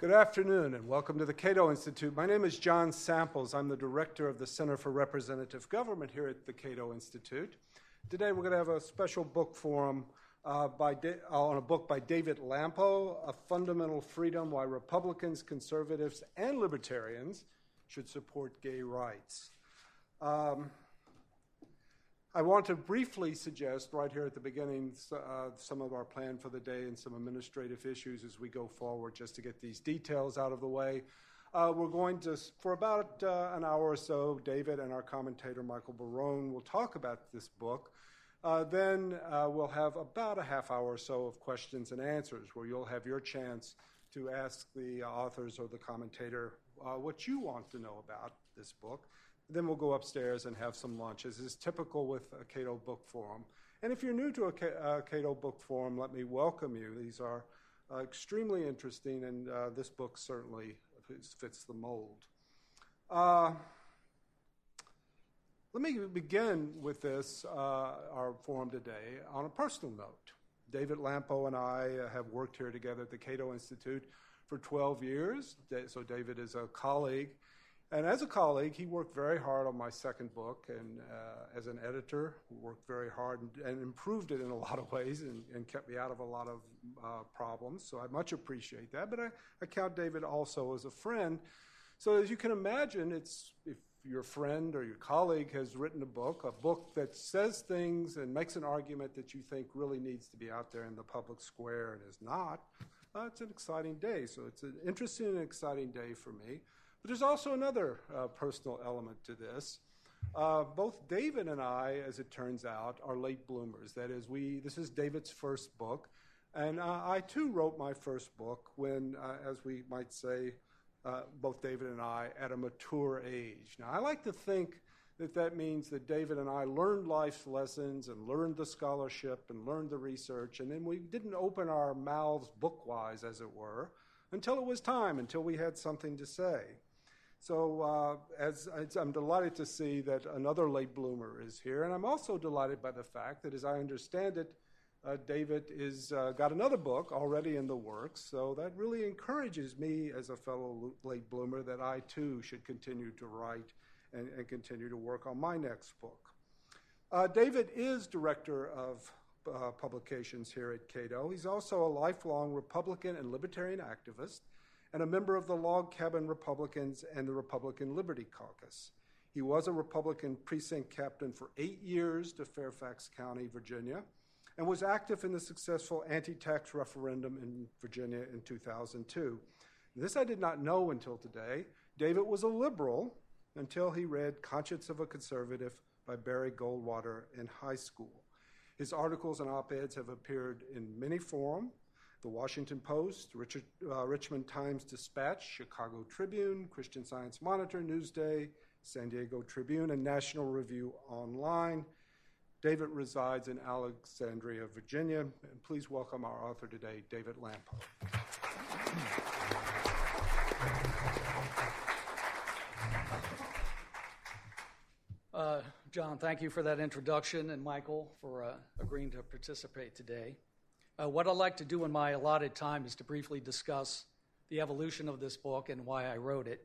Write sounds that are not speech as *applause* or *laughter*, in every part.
Good afternoon and welcome to the Cato Institute. My name is John Samples. I'm the director of the Center for Representative Government here at the Cato Institute. Today we're going to have a special book forum uh, da- on a book by David Lampo, A Fundamental Freedom Why Republicans, Conservatives, and Libertarians Should Support Gay Rights. Um, I want to briefly suggest right here at the beginning uh, some of our plan for the day and some administrative issues as we go forward, just to get these details out of the way. Uh, we're going to, for about uh, an hour or so, David and our commentator Michael Barone will talk about this book. Uh, then uh, we'll have about a half hour or so of questions and answers where you'll have your chance to ask the authors or the commentator uh, what you want to know about this book. Then we'll go upstairs and have some lunch, as is typical with a Cato Book Forum. And if you're new to a Cato Book Forum, let me welcome you. These are uh, extremely interesting, and uh, this book certainly fits the mold. Uh, let me begin with this, uh, our forum today, on a personal note. David Lampo and I have worked here together at the Cato Institute for 12 years. So, David is a colleague and as a colleague, he worked very hard on my second book, and uh, as an editor, worked very hard and, and, improved it in a *laughs* lot of ways and, and kept me out of a lot of uh, problems. So I much appreciate that. But I, I, count David also as a friend. So as you can imagine, it's if your friend or your colleague has written a book, a book that says things and makes an argument that you think really needs to be out there in the public square and is not, uh, it's an exciting day. So it's an interesting and exciting day for me. But there's also another uh, personal element to this. Uh, both David and I, as it turns out, are late bloomers. That is, we this is David's first book, and uh, I too wrote my first book when, uh, as we might say, uh, both David and I at a mature age. Now, I like to think that that means that David and I learned life's lessons and learned the scholarship and learned the research, and then we didn't open our mouths bookwise, as it were, until it was time, until we had something to say. So uh, as, I'm delighted to see that another late bloomer is here, and I'm also delighted by the fact that, as I understand it, uh, David is uh, got another book already in the works. So that really encourages me as a fellow late bloomer that I too should continue to write and, and continue to work on my next book. Uh, David is director of uh, publications here at Cato. He's also a lifelong Republican and libertarian activist and a member of the Log Cabin Republicans and the Republican Liberty Caucus. He was a Republican precinct captain for eight years to Fairfax County, Virginia, and was active in the successful anti tax referendum in Virginia in 2002. This I did not know until today. David was a liberal until he read Conscience of a Conservative by Barry Goldwater in high school. His articles and op eds have appeared in many forums, the Washington Post, Richard, uh, Richmond Times Dispatch, Chicago Tribune, Christian Science Monitor, Newsday, San Diego Tribune, and National Review Online. David resides in Alexandria, Virginia. And please welcome our author today, David Lampo. Uh, John, thank you for that introduction, and Michael for uh, agreeing to participate today. Uh, what I'd like to do in my allotted time is to briefly discuss the evolution of this book and why I wrote it,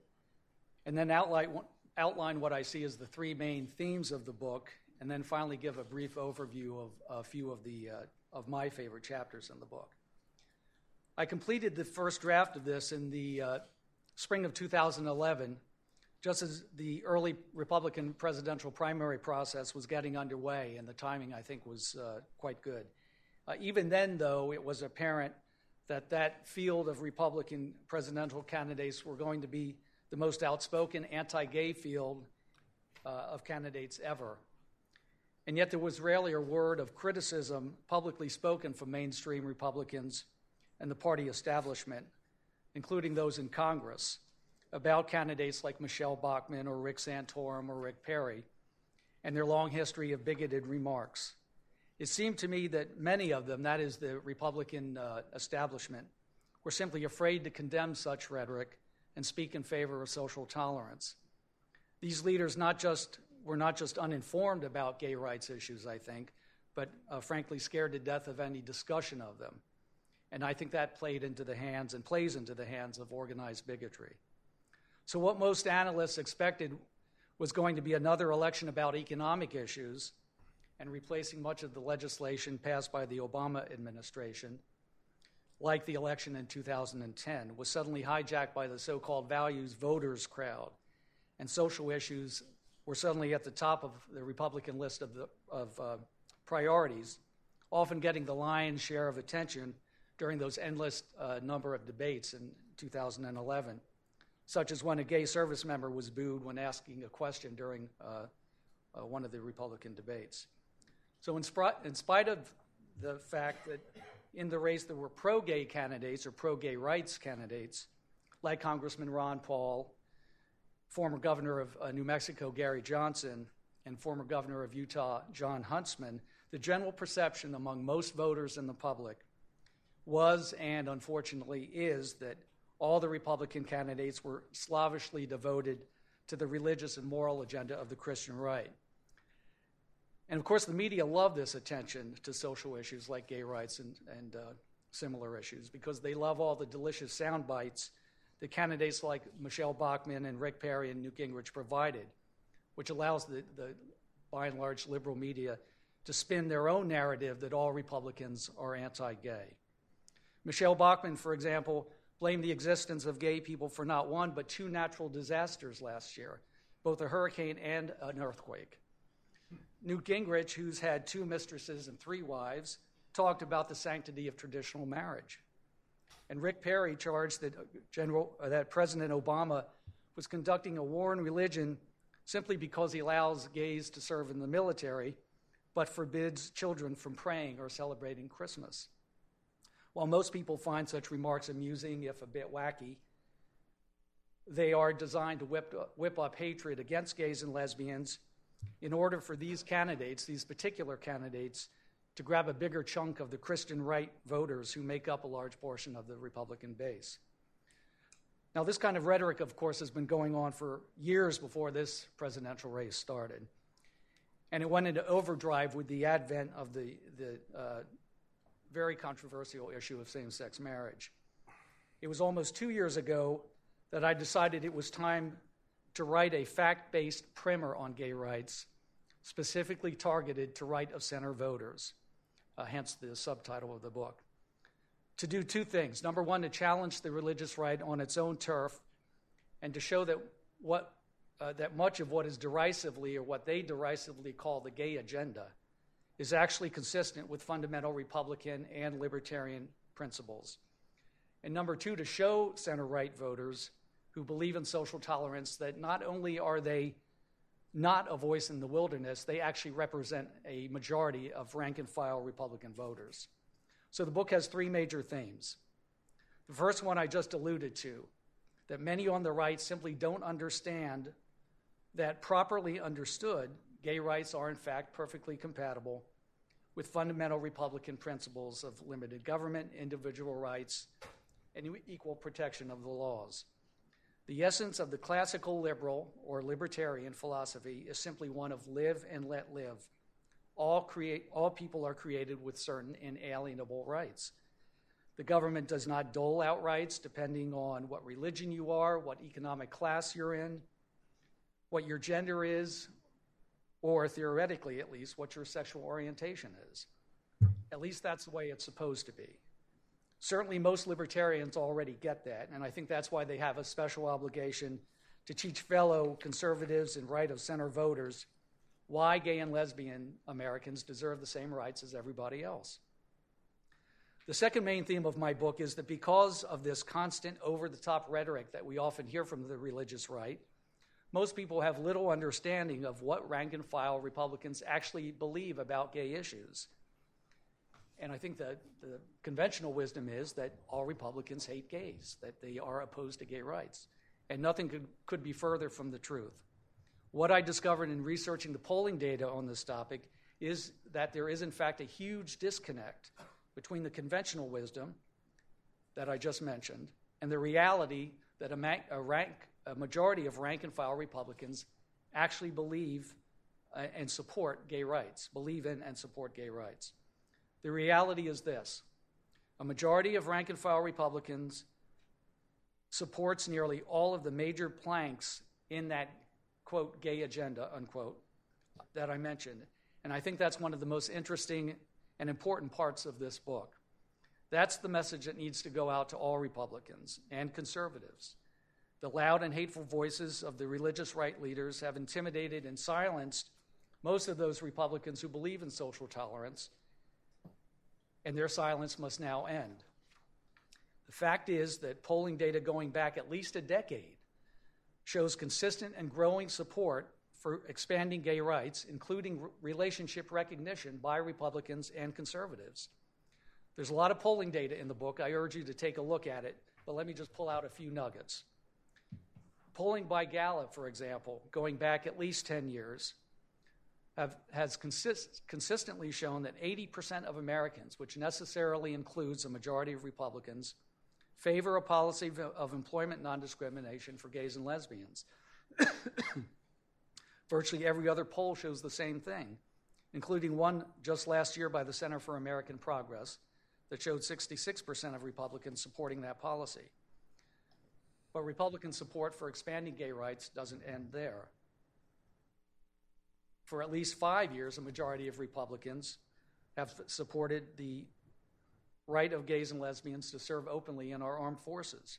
and then outline, outline what I see as the three main themes of the book, and then finally give a brief overview of a few of, the, uh, of my favorite chapters in the book. I completed the first draft of this in the uh, spring of 2011, just as the early Republican presidential primary process was getting underway, and the timing, I think, was uh, quite good. Uh, even then, though, it was apparent that that field of Republican presidential candidates were going to be the most outspoken anti gay field uh, of candidates ever. And yet, there was rarely a word of criticism publicly spoken from mainstream Republicans and the party establishment, including those in Congress, about candidates like Michele Bachmann or Rick Santorum or Rick Perry and their long history of bigoted remarks. It seemed to me that many of them, that is the Republican uh, establishment, were simply afraid to condemn such rhetoric and speak in favor of social tolerance. These leaders not just were not just uninformed about gay rights issues, I think, but uh, frankly scared to death of any discussion of them. And I think that played into the hands and plays into the hands of organized bigotry. So, what most analysts expected was going to be another election about economic issues and replacing much of the legislation passed by the Obama administration, like the election in 2010, was suddenly hijacked by the so called values voters crowd. And social issues were suddenly at the top of the Republican list of, the, of uh, priorities, often getting the lion's share of attention during those endless uh, number of debates in 2011, such as when a gay service member was booed when asking a question during uh, uh one of the Republican debates. So, in, spr- in spite of the fact that in the race there were pro gay candidates or pro gay rights candidates, like Congressman Ron Paul, former governor of uh, New Mexico Gary Johnson, and former governor of Utah Jon Huntsman, the general perception among most voters in the public was and unfortunately is that all the Republican candidates were slavishly devoted to the religious and moral agenda of the Christian right. And of course, the media love this attention to social issues like gay rights and, and uh, similar issues because they love all the delicious sound bites that candidates like Michele Bachmann and Rick Perry and Newt Gingrich provided, which allows the, the by and large liberal media to spin their own narrative that all Republicans are anti gay. Michele Bachmann, for example, blamed the existence of gay people for not one, but two natural disasters last year, both a hurricane and an earthquake. Newt Gingrich, who's had two mistresses and three wives, talked about the sanctity of traditional marriage. And Rick Perry charged that, General, uh, that President Obama was conducting a war on religion simply because he allows gays to serve in the military, but forbids children from praying or celebrating Christmas. While most people find such remarks amusing, if a bit wacky, they are designed to whip, whip up hatred against gays and lesbians in order for these candidates, these particular candidates, to grab a bigger chunk of the Christian right voters who make up a large portion of the Republican base. Now, this kind of rhetoric, of course, has been going on for years before this presidential race started. And it went into overdrive with the advent of the, the uh, very controversial issue of same sex marriage. It was almost two years ago that I decided it was time to write a fact based primer on gay rights, specifically targeted to right of center voters, uh, hence the subtitle of the book. To do two things. Number one, to challenge the religious right on its own turf and to show that, what, uh, that much of what is derisively or what they derisively call the gay agenda is actually consistent with fundamental Republican and libertarian principles. And number two, to show center right voters who believe in social tolerance that not only are they not a voice in the wilderness, they actually represent a majority of rank and file Republican voters. So the book has three major themes. The first one I just alluded to that many on the right simply don't understand that properly understood, gay rights are in fact perfectly compatible with fundamental Republican principles of limited government, individual rights, and equal protection of the laws. The essence of the classical liberal or libertarian philosophy is simply one of live and let live. All, create, all people are created with certain inalienable rights. The government does not dole out rights depending on what religion you are, what economic class you're in, what your gender is, or theoretically at least, what your sexual orientation is. At least that's the way it's supposed to be. Certainly, most libertarians already get that, and I think that's why they have a special obligation to teach fellow conservatives and right of center voters why gay and lesbian Americans deserve the same rights as everybody else. The second main theme of my book is that because of this constant over the top rhetoric that we often hear from the religious right, most people have little understanding of what rank and file Republicans actually believe about gay issues. And I think that the conventional wisdom is that all Republicans hate gays, that they are opposed to gay rights. And nothing could, could be further from the truth. What I discovered in researching the polling data on this topic is that there is, in fact, a huge disconnect between the conventional wisdom that I just mentioned and the reality that a, a, rank, a majority of rank and file Republicans actually believe uh, and support gay rights, believe in and support gay rights. The reality is this A majority of rank and file Republicans supports nearly all of the major planks in that quote gay agenda unquote that I mentioned. And I think that's one of the most interesting and important parts of this book. That's the message that needs to go out to all Republicans and conservatives. The loud and hateful voices of the religious right leaders have intimidated and silenced most of those Republicans who believe in social tolerance, and their silence must now end. The fact is that polling data going back at least a decade shows consistent and growing support for expanding gay rights, including relationship recognition by Republicans and conservatives. There's a lot of polling data in the book. I urge you to take a look at it, but let me just pull out a few nuggets. Polling by Gallup, for example, going back at least 10 years, have, has consist, consistently shown that 80% of Americans, which necessarily includes a majority of Republicans, favor a policy of, employment non discrimination for gays and lesbians. *coughs* Virtually every other poll shows the same thing, including one just last year by the Center for American Progress that showed 66% of Republicans supporting that policy. But Republican support for expanding gay rights doesn't end there. For at least five years, a majority of Republicans have supported the right of gays and lesbians to serve openly in our armed forces.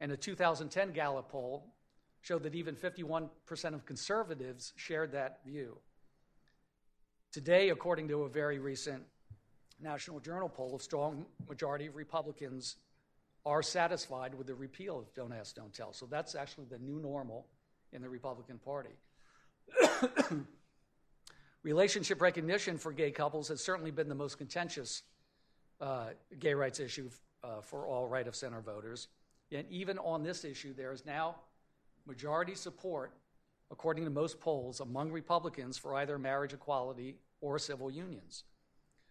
And a 2010 Gallup poll showed that even 51% of conservatives shared that view. Today, according to a very recent National Journal poll, a strong majority of Republicans are satisfied with the repeal of Don't Ask, Don't Tell. So that's actually the new normal in the Republican Party. *coughs* Relationship recognition for gay couples has certainly been the most contentious uh, gay rights issue uh, for all right of center voters. And even on this issue, there is now majority support, according to most polls, among Republicans for either marriage equality or civil unions.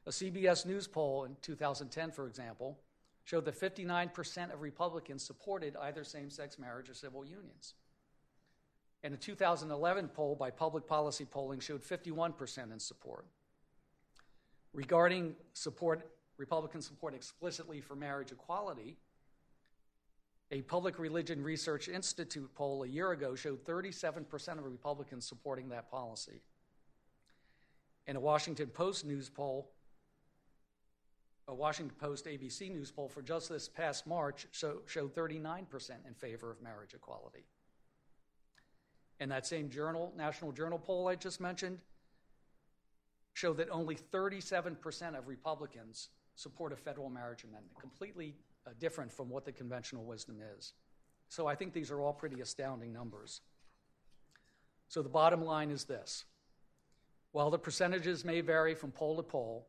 A CBS News poll in 2010, for example, showed that 59% of Republicans supported either same sex marriage or civil unions. And a 2011 poll by Public Policy Polling showed 51% in support. Regarding support, Republican support explicitly for marriage equality, a Public Religion Research Institute poll a year ago showed 37% of Republicans supporting that policy. And a Washington Post news poll a Washington Post ABC News poll for just this past March show, showed 39% in favor of marriage equality. And that same journal, National Journal poll I just mentioned, showed that only 37% of Republicans support a federal marriage amendment, completely uh, different from what the conventional wisdom is. So I think these are all pretty astounding numbers. So the bottom line is this while the percentages may vary from poll to poll,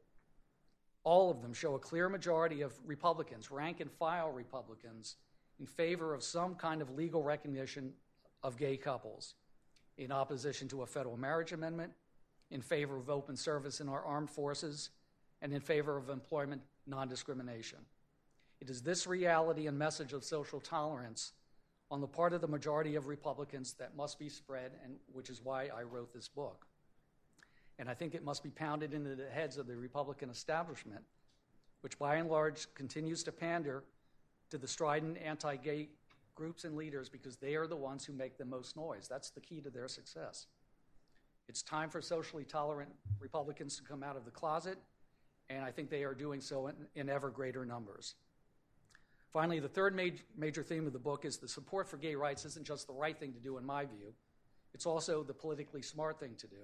all of them show a clear majority of Republicans, rank and file Republicans, in favor of some kind of legal recognition of gay couples, in opposition to a federal marriage amendment, in favor of open service in our armed forces, and in favor of employment non discrimination. It is this reality and message of social tolerance on the part of the majority of Republicans that must be spread, and which is why I wrote this book and I think it must be pounded into the heads of the Republican establishment, which by and large continues to pander to the strident anti gay groups and leaders because they are the ones who make the most noise. That's the key to their success. It's time for socially tolerant Republicans to come out of the closet, and I think they are doing so in, in ever greater numbers. Finally, the third major, major theme of the book is the support for gay rights isn't just the right thing to do, in my view, it's also the politically smart thing to do.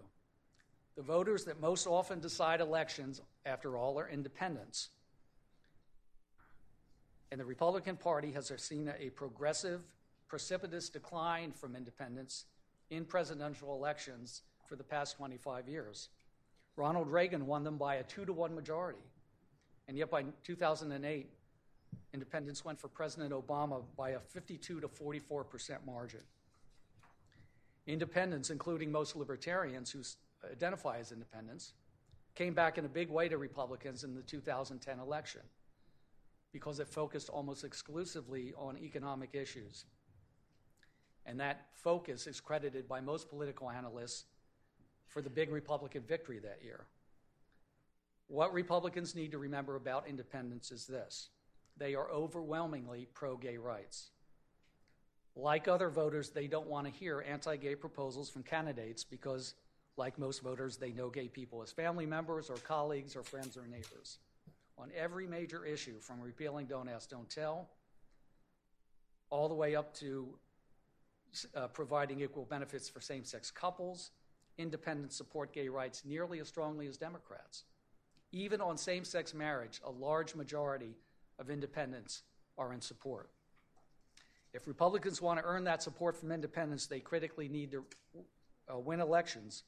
The voters that most often decide elections, after all, are independents. And the Republican Party has seen a progressive, precipitous decline from independents in presidential elections for the past 25 years. Ronald Reagan won them by a two to one majority. And yet by 2008, independents went for President Obama by a 52 to 44 percent margin. Independents, including most libertarians who identify as independents, came back in a big way to Republicans in the 2010 election because it focused almost exclusively on economic issues. And that focus is credited by most political analysts for the big Republican victory that year. What Republicans need to remember about independents is this they are overwhelmingly pro gay rights. Like other voters, they don't want to hear anti gay proposals from candidates because, like most voters, they know gay people as family members or colleagues or friends or neighbors. On every major issue, from repealing Don't Ask, Don't Tell, all the way up to uh, providing equal benefits for same sex couples, independents support gay rights nearly as strongly as Democrats. Even on same sex marriage, a large majority of independents are in support. If Republicans want to earn that support from independents, they critically need to uh, win elections.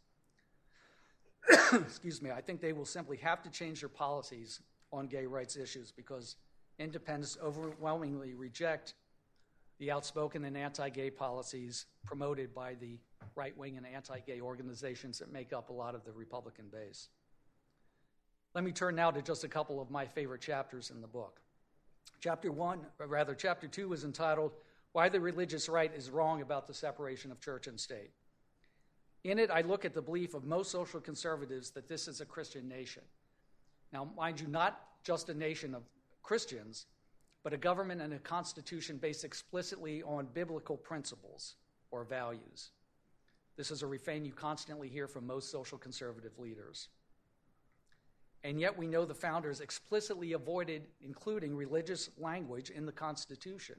*coughs* Excuse me, I think they will simply have to change their policies on gay rights issues because independents overwhelmingly reject the outspoken and anti gay policies promoted by the right wing and anti gay organizations that make up a lot of the Republican base. Let me turn now to just a couple of my favorite chapters in the book. Chapter one, or rather, chapter two is entitled Why the Religious Right is Wrong About the Separation of Church and State. In it, I look at the belief of most social conservatives that this is a Christian nation. Now, mind you, not just a nation of Christians, but a government and a constitution based explicitly on biblical principles or values. This is a refrain you constantly hear from most social conservative leaders. And yet, we know the founders explicitly avoided including religious language in the Constitution.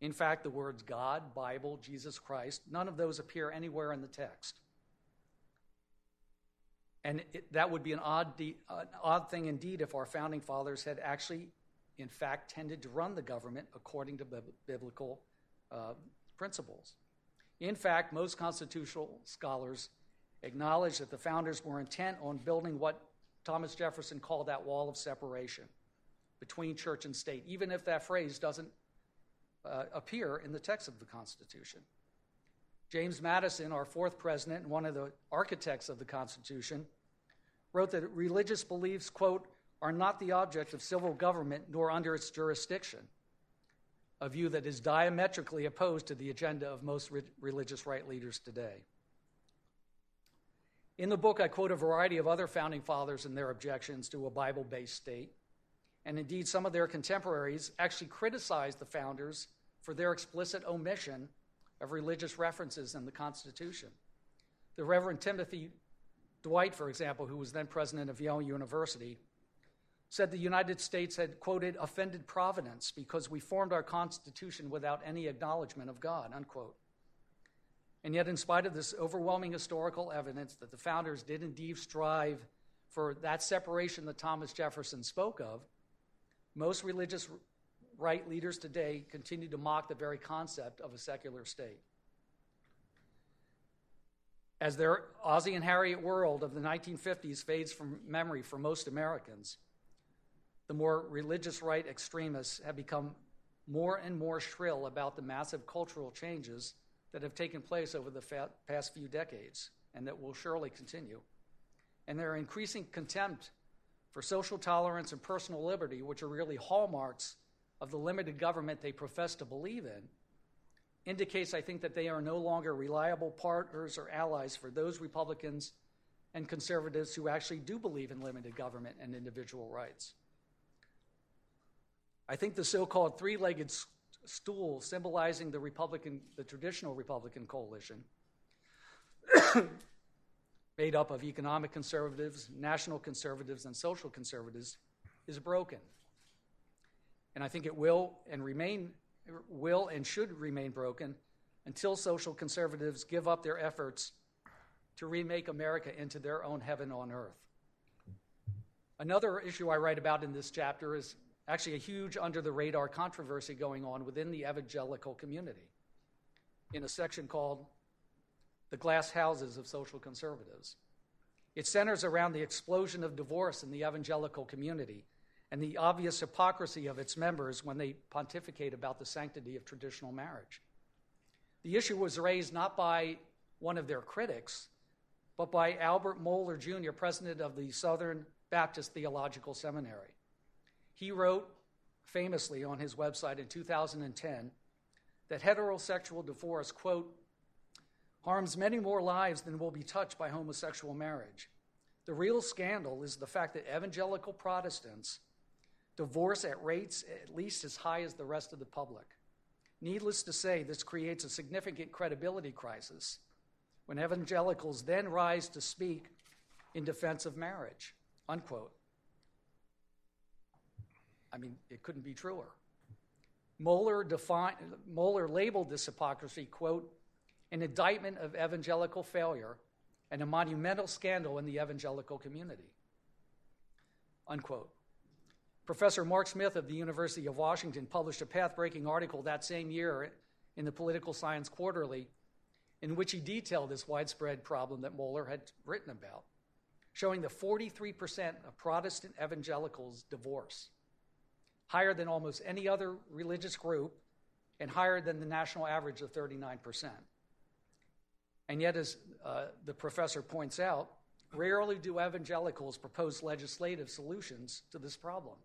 In fact, the words God, Bible, Jesus Christ, none of those appear anywhere in the text. And it, that would be an odd, de- an odd thing indeed if our founding fathers had actually in fact, tended to run the government according to biblical uh, principles. In fact, most constitutional scholars acknowledge that the founders were intent on building what Thomas Jefferson called that wall of separation between church and state, even if that phrase doesn't uh, appear in the text of the Constitution. James Madison, our fourth president and one of the architects of the Constitution, wrote that religious beliefs, quote, are not the object of civil government nor under its jurisdiction, a view that is diametrically opposed to the agenda of most re- religious right leaders today. In the book, I quote a variety of other founding fathers and their objections to a Bible based state. And indeed, some of their contemporaries actually criticized the founders for their explicit omission of religious references in the Constitution. The Reverend Timothy Dwight, for example, who was then president of Yale University, said the United States had, quoted, offended Providence because we formed our Constitution without any acknowledgement of God, unquote. And yet, in spite of this overwhelming historical evidence that the founders did indeed strive for that separation that Thomas Jefferson spoke of, most religious right leaders today continue to mock the very concept of a secular state. As their Ozzie and Harriet world of the 1950s fades from memory for most Americans, the more religious right extremists have become more and more shrill about the massive cultural changes that have taken place over the fa- past few decades and that will surely continue. And their increasing contempt for social tolerance and personal liberty, which are really hallmarks of the limited government they profess to believe in, indicates, I think, that they are no longer reliable partners or allies for those Republicans and conservatives who actually do believe in limited government and individual rights. I think the so called three legged stool symbolizing the Republican, the traditional Republican coalition, *coughs* made up of economic conservatives, national conservatives, and social conservatives, is broken. And I think it will and remain will and should remain broken until social conservatives give up their efforts to remake America into their own heaven on earth. Another issue I write about in this chapter is actually a huge under the radar controversy going on within the evangelical community in a section called The Glass Houses of Social Conservatives. It centers around the explosion of divorce in the evangelical community and the obvious hypocrisy of its members when they pontificate about the sanctity of traditional marriage. The issue was raised not by one of their critics, but by Albert Mohler Jr., president of the Southern Baptist Theological Seminary. He wrote famously on his website in 2010 that heterosexual divorce, quote, harms many more lives than will be touched by homosexual marriage. The real scandal is the fact that evangelical Protestants divorce at rates at least as high as the rest of the public. Needless to say, this creates a significant credibility crisis when evangelicals then rise to speak in defense of marriage. Unquote. I mean, it couldn't be truer. Mohler, defined, Mohler labeled this hypocrisy, quote, an indictment of evangelical failure and a monumental scandal in the evangelical community. Unquote. Professor Mark Smith of the University of Washington published a path breaking article that same year in the Political Science Quarterly in which he detailed this widespread problem that Mohler had written about, showing that 43% of Protestant evangelicals divorce, higher than almost any other religious group, and higher than the national average of 39%. And yet, as uh, the professor points out, rarely do evangelicals propose legislative solutions to this problem.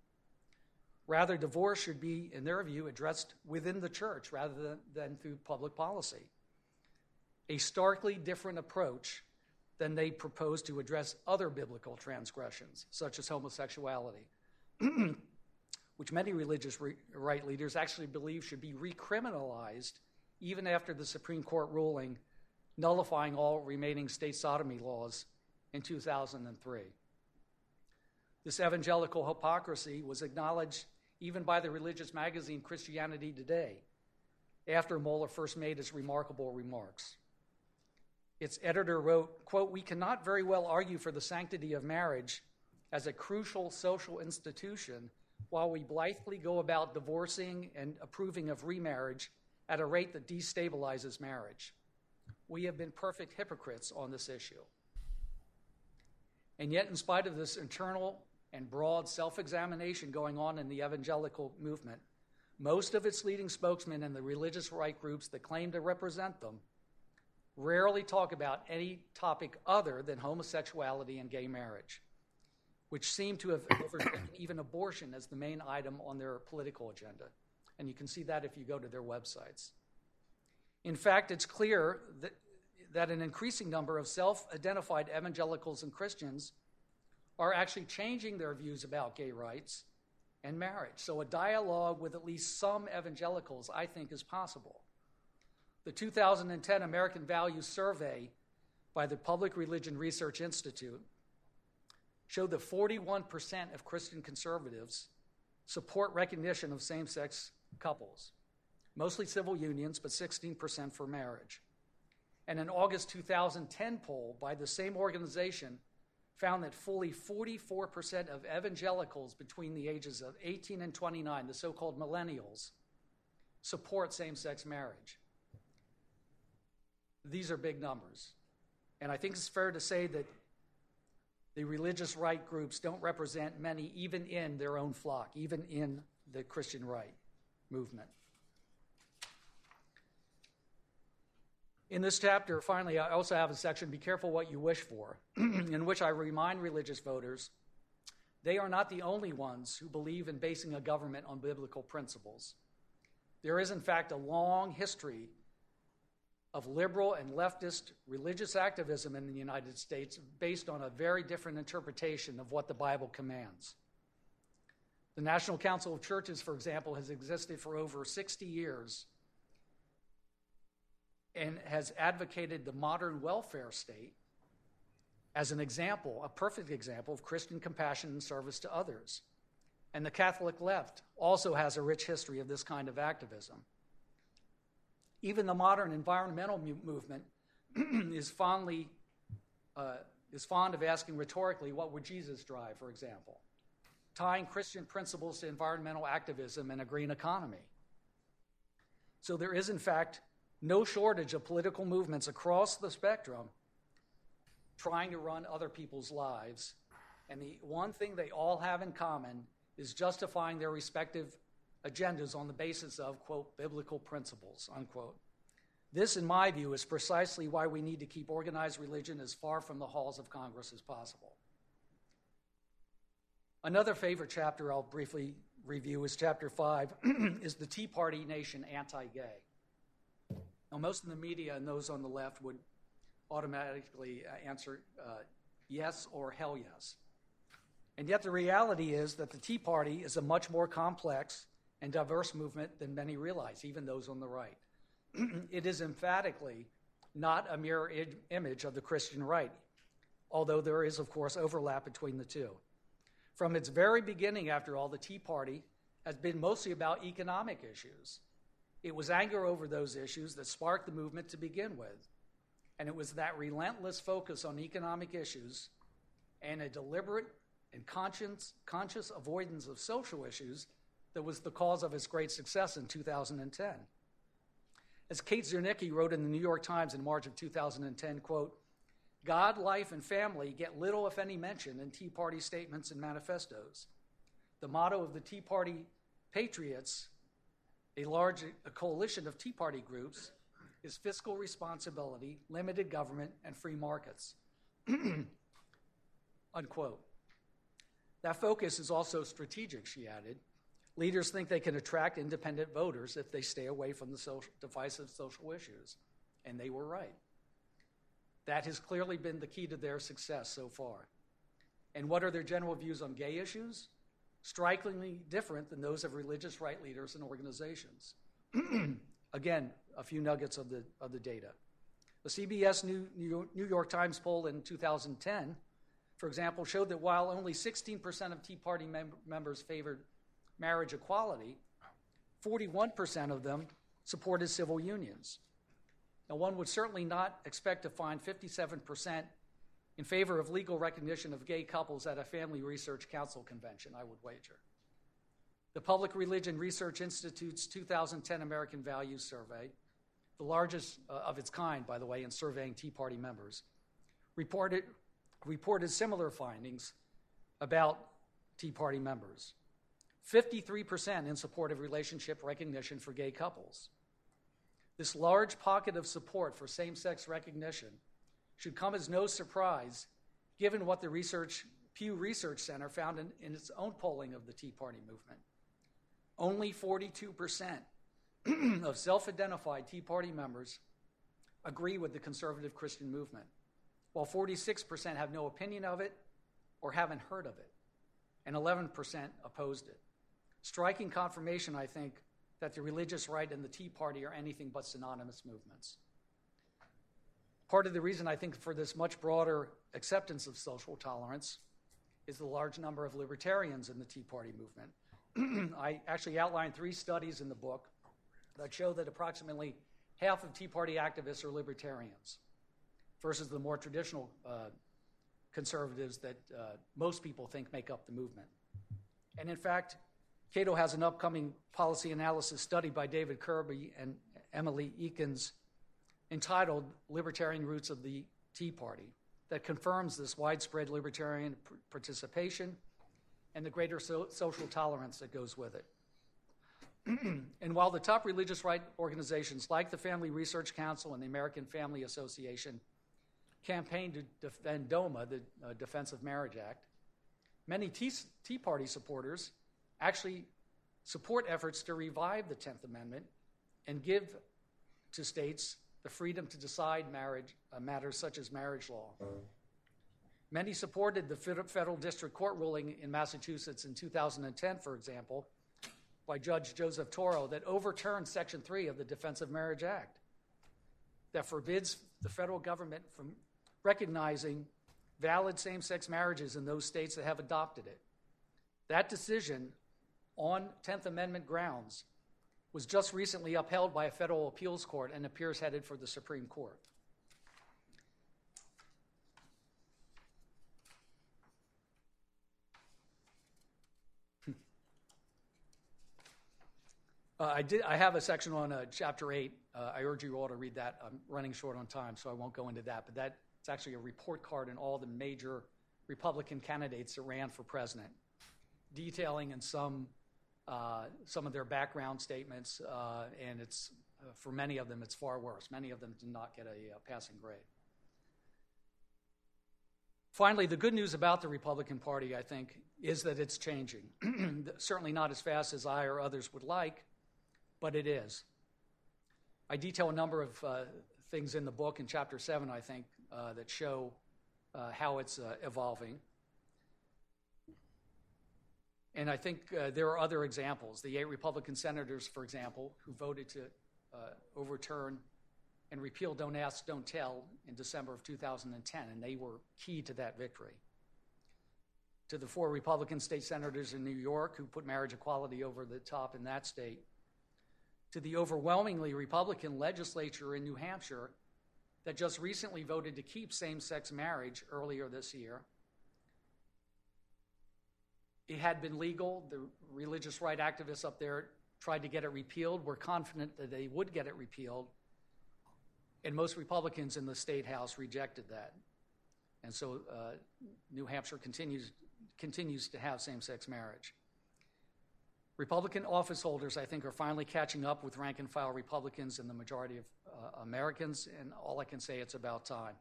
Rather, divorce should be, in their view, addressed within the church rather than, than through public policy. A starkly different approach than they propose to address other biblical transgressions, such as homosexuality, *clears throat* which many religious re- right leaders actually believe should be recriminalized even after the Supreme Court ruling nullifying all remaining state sodomy laws in 2003. This evangelical hypocrisy was acknowledged even by the religious magazine Christianity Today after Mohler first made his remarkable remarks. Its editor wrote, quote, We cannot very well argue for the sanctity of marriage as a crucial social institution while we blithely go about divorcing and approving of remarriage at a rate that destabilizes marriage we have been perfect hypocrites on this issue. And yet, in spite of this internal and broad self examination going on in the evangelical movement, most of its leading spokesmen and the religious right groups that claim to represent them rarely talk about any topic other than homosexuality and gay marriage, which seem to have *coughs* overtaken even abortion as the main item on their political agenda. And you can see that if you go to their websites. In fact, it's clear that, that an increasing number of self identified evangelicals and Christians are actually changing their views about gay rights and marriage. So, a dialogue with at least some evangelicals, I think, is possible. The 2010 American Values Survey by the Public Religion Research Institute showed that 41% of Christian conservatives support recognition of same sex couples mostly civil unions, but 16% for marriage. And an August 2010 poll by the same organization found that fully 44% of evangelicals between the ages of 18 and 29, the so called millennials, support same sex marriage. These are big numbers. And I think it's fair to say that the religious right groups don't represent many, even in their own flock, even in the Christian right movement. In this chapter, finally, I also have a section Be careful what you wish for, *clears throat* in which I remind religious voters they are not the only ones who believe in basing a government on biblical principles. There is, in fact, a long history of liberal and leftist religious activism in the United States based on a very different interpretation of what the Bible commands. The National Council of Churches, for example, has existed for over 60 years and has advocated the modern welfare state as an example, a perfect example of Christian compassion and service to others. And the Catholic left also has a rich history of this kind of activism. Even the modern environmental mu- movement *clears throat* is fondly uh, is fond of asking rhetorically, "What would Jesus drive?" For example, tying Christian principles to environmental activism and a green economy. So there is, in fact, no shortage of political movements across the spectrum trying to run other people's lives. And the one thing they all have in common is justifying their respective agendas on the basis of, quote, biblical principles, unquote. This, in my view, is precisely why we need to keep organized religion as far from the halls of Congress as possible. Another favorite chapter I'll briefly review is chapter 5 *clears throat* is the Tea Party Nation anti-gay. Most of the media and those on the left would automatically uh, answer uh, yes or hell yes. And yet the reality is that the Tea Party is a much more complex and diverse movement than many realize, even those on the right. *clears throat* it is emphatically not a mirror image of the Christian right, although there is, of course, overlap between the two. From its very beginning, after all, the Tea Party has been mostly about economic issues. It was anger over those issues that sparked the movement to begin with. And it was that relentless focus on economic issues and a deliberate and conscious, conscious avoidance of social issues that was the cause of its great success in 2010. As Kate Zernike wrote in the New York Times in March of 2010, quote, God, life, and family get little, if any, mention in Tea Party statements and manifestos. The motto of the Tea Party Patriots, a large a coalition of Tea Party groups, is fiscal responsibility, limited government, and free markets. *clears throat* Unquote. That focus is also strategic, she added. Leaders think they can attract independent voters if they stay away from the social, divisive social issues. And they were right. That has clearly been the key to their success so far. And what are their general views on gay issues? Strikingly different than those of religious right leaders and organizations. *clears throat* Again, a few nuggets of the, of the data. The CBS New, New York Times poll in 2010, for example, showed that while only 16% of Tea Party mem- members favored marriage equality, 41% of them supported civil unions. Now, one would certainly not expect to find 57% in favor of legal recognition of gay couples at a Family Research Council convention, I would wager. The Public Religion Research Institute's 2010 American Values Survey, the largest uh, of its kind, by the way, in surveying Tea Party members, reported, reported similar findings about Tea Party members. 53% in support of relationship recognition for gay couples. This large pocket of support for same sex recognition should come as no surprise given what the research, Pew Research Center found in, in its own polling of the Tea Party movement. Only 42% *clears throat* of self identified Tea Party members agree with the conservative Christian movement, while 46% have no opinion of it or haven't heard of it, and 11% opposed it. Striking confirmation, I think, that the religious right and the Tea Party are anything but synonymous movements. Part of the reason I think for this much broader acceptance of social tolerance is the large number of libertarians in the Tea Party movement. *clears throat* I actually outlined three studies in the book that show that approximately half of Tea Party activists are libertarians versus the more traditional uh, conservatives that uh, most people think make up the movement. And in fact, Cato has an upcoming policy analysis study by David Kirby and Emily Ekins entitled Libertarian Roots of the Tea Party that confirms this widespread libertarian participation and the greater so- social tolerance that goes with it. *clears throat* and while the top religious right organizations like the Family Research Council and the American Family Association campaigned to defend DOMA, the uh, Defense of Marriage Act, many tea, tea Party supporters actually support efforts to revive the 10th Amendment and give to states the freedom to decide marriage, uh, matters such as marriage law. Many supported the federal district court ruling in Massachusetts in 2010, for example, by Judge Joseph Tauro that overturned Section 3 of the Defense of Marriage Act that forbids the federal government from recognizing valid same sex marriages in those states that have adopted it. That decision on 10th Amendment grounds was just recently upheld by a federal appeals court and appears headed for the Supreme Court. Uh, I did. I have a section on uh, chapter eight. Uh, I urge you all to read that. I'm running short on time, so I won't go into that. But that it's actually a report card in all the major Republican candidates that ran for president, detailing in some some of their background statements, uh, and it's uh, for many of them it's far worse. Many of them did not get a uh, passing grade. Finally, the good news about the Republican Party, I think, is that it's changing. *clears throat* Certainly not as fast as I or others would like, but it is. I detail a number of uh, things in the book in chapter 7, I think, uh, that show uh, how it's uh, evolving. And I think uh, there are other examples. The eight Republican senators, for example, who voted to uh, overturn and repeal Don't Ask, Don't Tell in December of 2010, and they were key to that victory. To the four Republican state senators in New York who put marriage equality over the top in that state. To the overwhelmingly Republican legislature in New Hampshire that just recently voted to keep same sex marriage earlier this year it had been legal. The religious right activists up there tried to get it repealed. We're confident that they would get it repealed. And most Republicans in the state house rejected that. And so uh, New Hampshire continues, continues to have same sex marriage. Republican office holders, I think, are finally catching up with rank and file Republicans and the majority of uh, Americans, and all I can say, it's about time.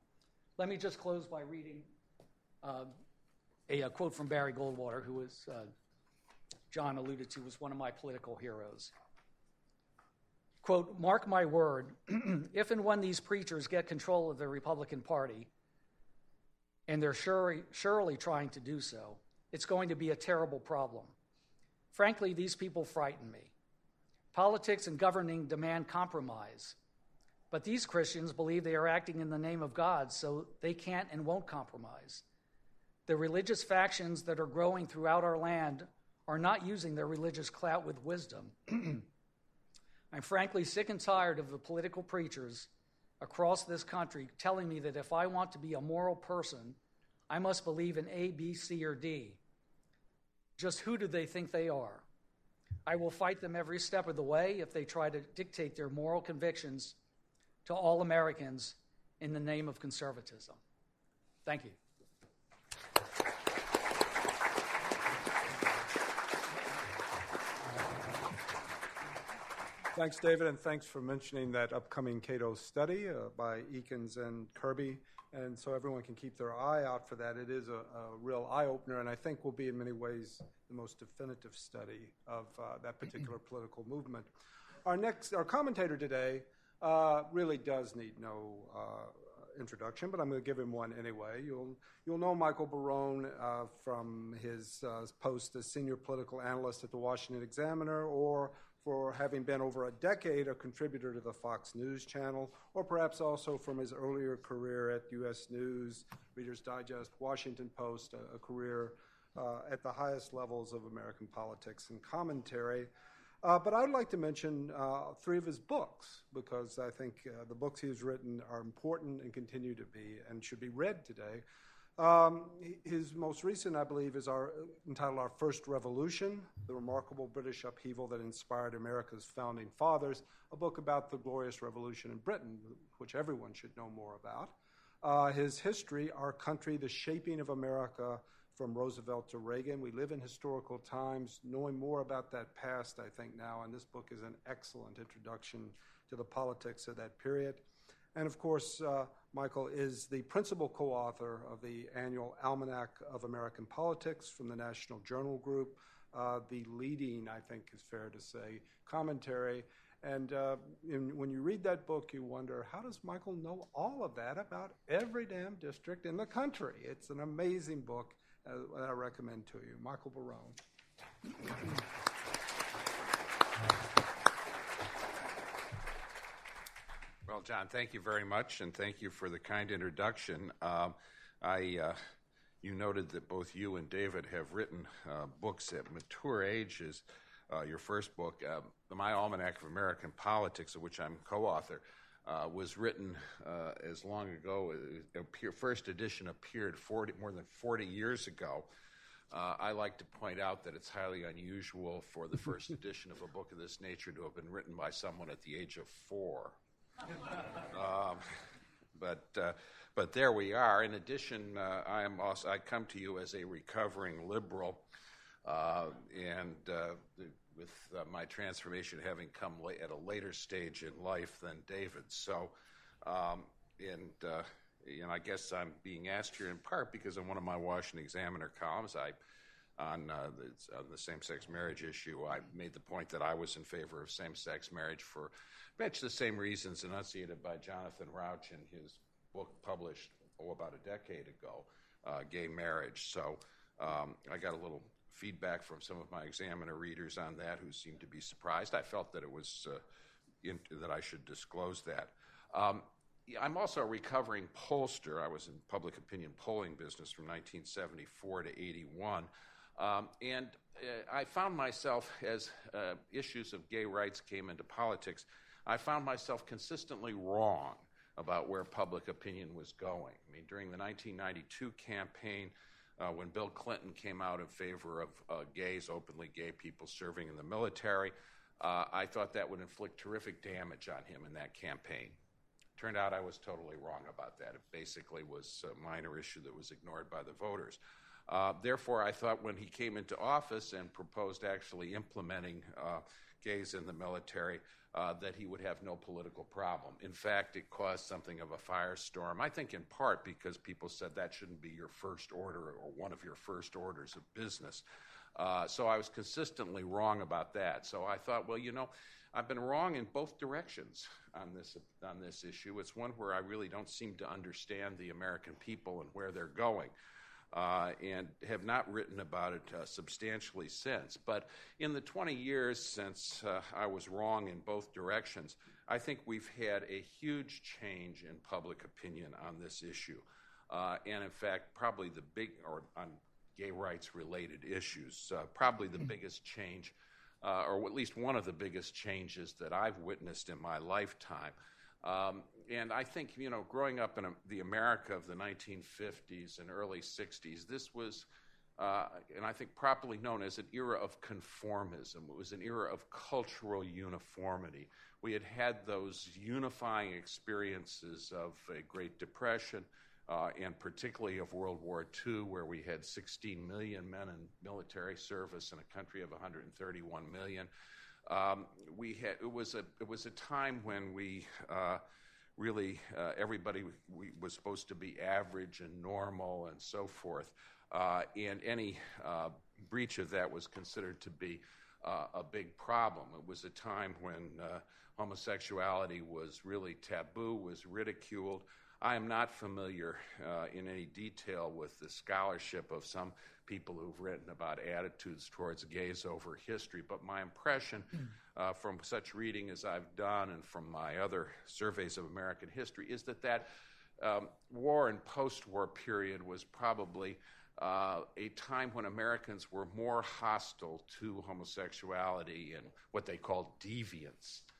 Let me just close by reading uh, a, a, quote from Barry Goldwater, who was, uh, John alluded to, was one of my political heroes. Quote, mark my word, *clears throat* if and when these preachers get control of the Republican Party, and they're surely, surely trying to do so, it's going to be a terrible problem. Frankly, these people frighten me. Politics and governing demand compromise. But these Christians believe they are acting in the name of God, so they can't and won't compromise. The religious factions that are growing throughout our land are not using their religious clout with wisdom. *clears throat* I'm frankly sick and tired of the political preachers across this country telling me that if I want to be a moral person, I must believe in A, B, C, or D. Just who do they think they are? I will fight them every step of the way if they try to dictate their moral convictions to all Americans in the name of conservatism. Thank you. Thanks, David, and thanks for mentioning that upcoming Cato study uh, by Ekins and Kirby. And so everyone can keep their eye out for that. It is a, a real eye opener, and I think will be in many ways the most definitive study of uh, that particular political movement. Our next, our commentator today uh, really does need no uh, introduction, but I'm going to give him one anyway. You'll you'll know Michael Barone uh, from his uh, post as senior political analyst at the Washington Examiner, or for having been over a decade a contributor to the Fox News channel, or perhaps also from his earlier career at U.S. News, Reader's Digest, Washington Post, a, a career uh, at the highest levels of American politics and commentary. Uh, but I'd like to mention uh, three of his books because I think uh, the books he's written are important and continue to be and should be read today. Um, his most recent, I believe, is our entitled "Our First Revolution: The Remarkable British Upheaval That Inspired America's Founding Fathers," a book about the Glorious Revolution in Britain, which everyone should know more about. Uh, his history, "Our Country: The Shaping of America from Roosevelt to Reagan." We live in historical times. Knowing more about that past, I think now, and this book is an excellent introduction to the politics of that period. And of course, uh, Michael is the principal co author of the annual Almanac of American Politics from the National Journal Group, uh, the leading, I think is fair to say, commentary. And uh, in, when you read that book, you wonder how does Michael know all of that about every damn district in the country? It's an amazing book uh, that I recommend to you. Michael Barone. *clears throat* Well, John, thank you very much, and thank you for the kind introduction. Um, I, uh, you noted that both you and David have written uh, books at mature ages. Uh, your first book, uh, My Almanac of American Politics, of which I'm co-author, uh, was written uh, as long ago. Appear, first edition appeared 40, more than 40 years ago. I like to point out that it's highly unusual for the first *laughs* edition of a book of this nature to have been written by someone at the age of four *laughs* um, but uh, but there we are. In addition, uh, I am also I come to you as a recovering liberal, uh, and uh, with uh, my transformation having come at a later stage in life than David. So, um, and uh, you I guess I'm being asked here in part because in one of my Washington Examiner columns, I on, the, on the same-sex marriage issue, I made the point that I was in favor of same-sex marriage for much the same reasons enunciated by Jonathan Rauch in his book published oh, about a decade ago, uh, gay marriage. So um, I got a little feedback from some of my examiner readers on that who seemed to be surprised. I felt that it was uh, in, that I should disclose that. Um, I'm also a recovering pollster. I was in public opinion polling business from 1974 to 81. Um, and uh, I found myself, as uh, issues of gay rights came into politics, I found myself consistently wrong about where public opinion was going. I mean, during the 1992 campaign, uh, when Bill Clinton came out in favor of uh, gays, openly gay people serving in the military, uh, I thought that would inflict terrific damage on him in that campaign. Turned out I was totally wrong about that. It basically was a minor issue that was ignored by the voters. Uh, therefore, I thought when he came into office and proposed actually implementing uh, gays in the military, uh, that he would have no political problem. In fact, it caused something of a firestorm, I think in part because people said that shouldn't be your first order or one of your first orders of business. Uh, so I was consistently wrong about that. So I thought, well, you know, I've been wrong in both directions on this on this issue. It's one where I really don't seem to understand the American people and where they're going uh, and have not written about it uh, substantially since. But in the 20 years since uh, I was wrong in both directions, I think we've had a huge change in public opinion on this issue. Uh, and in fact, probably the big, or on gay rights related issues, uh, probably the biggest change, uh, or at least one of the biggest changes that I've witnessed in my lifetime. Um, and I think, you know, growing up in a, the America of the 1950s and early 60s, this was, uh, and I think properly known as an era of conformism. It was an era of cultural uniformity. We had had those unifying experiences of a Great Depression. Uh, and particularly of World War II, where we had 16 million men in military service in a country of 131 million. Um, we had it was a it was a time when we uh, really uh, everybody was supposed to be average and normal and so forth, uh, and any uh, breach of that was considered to be uh, a big problem. It was a time when uh, homosexuality was really taboo, was ridiculed. I am not familiar in any detail with the scholarship of some people who've written about attitudes towards gays over history, but my impression hmm. uh, from such reading as I've done and from my other surveys of American history is that that um, war and post-war period was probably uh, a time when Americans were more hostile to homosexuality and what they called deviance uh,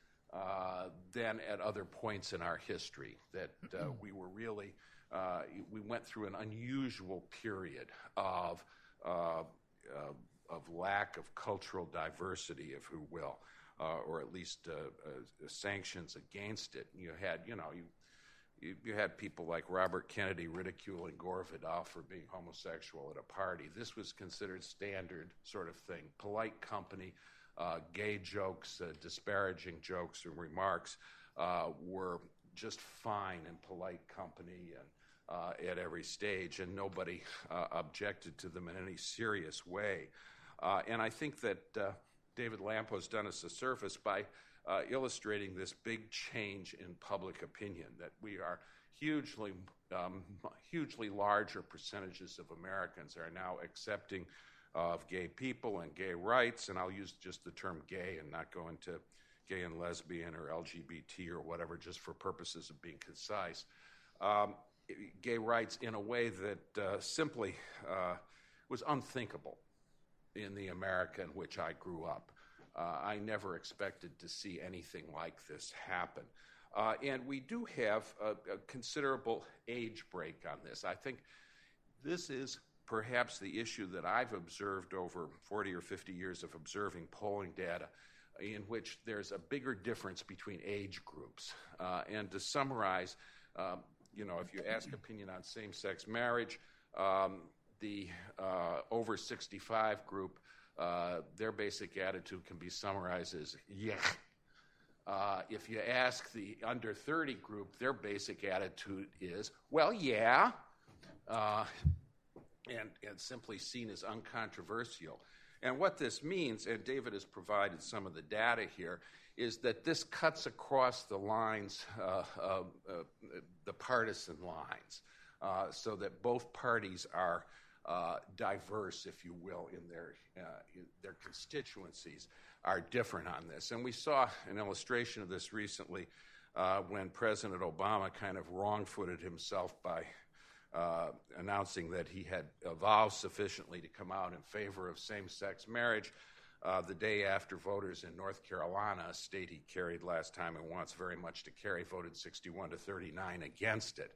than at other points in our history. That uh, hmm. we were really uh, we went through an unusual period of uh, uh, of lack of cultural diversity, if you will, uh, or at least sanctions against it. You had, you know, you. You, had people like Robert Kennedy ridiculing Gore Vidal for being homosexual at a party. This was considered standard sort of thing. Polite company, gay jokes, uh, disparaging jokes and remarks uh, were just fine in polite company and uh, at every stage, and nobody uh, objected to them in any serious way. Uh, and I think that uh, David Lampo's done us a service by uh, illustrating this big change in public opinion that we are hugely, um, hugely larger percentages of Americans are now accepting of gay people and gay rights, and I'll use just the term gay and not go into gay and lesbian or LGBT or whatever, just for purposes of being concise. Um, gay rights in a way that uh, simply uh, was unthinkable in the America in which I grew up. Uh, I never expected to see anything like this happen. Uh, and we do have a, a, considerable age break on this. I think this is perhaps the issue that I've observed over 40 or 50 years of observing polling data in which there's a bigger difference between age groups. Uh, and to summarize, um, you know, if you ask opinion on same sex marriage, um, the uh, over 65 group, uh, their basic attitude can be summarized as yeah. Uh, if you ask the under 30 group, their basic attitude is, well, yeah, uh, and, and simply seen as uncontroversial. And what this means, and David has provided some of the data here, is that this cuts across the lines, uh, uh, the partisan lines. uh, so that both parties are uh, diverse, if you will, in their, uh, in their constituencies are different on this. And we saw an illustration of this recently uh, when President Obama kind of wrong footed himself by uh, announcing that he had evolved sufficiently to come out in favor of same sex marriage. Uh, the day after voters in North Carolina, a state he carried last time and wants very much to carry, voted 61 to 39 against it.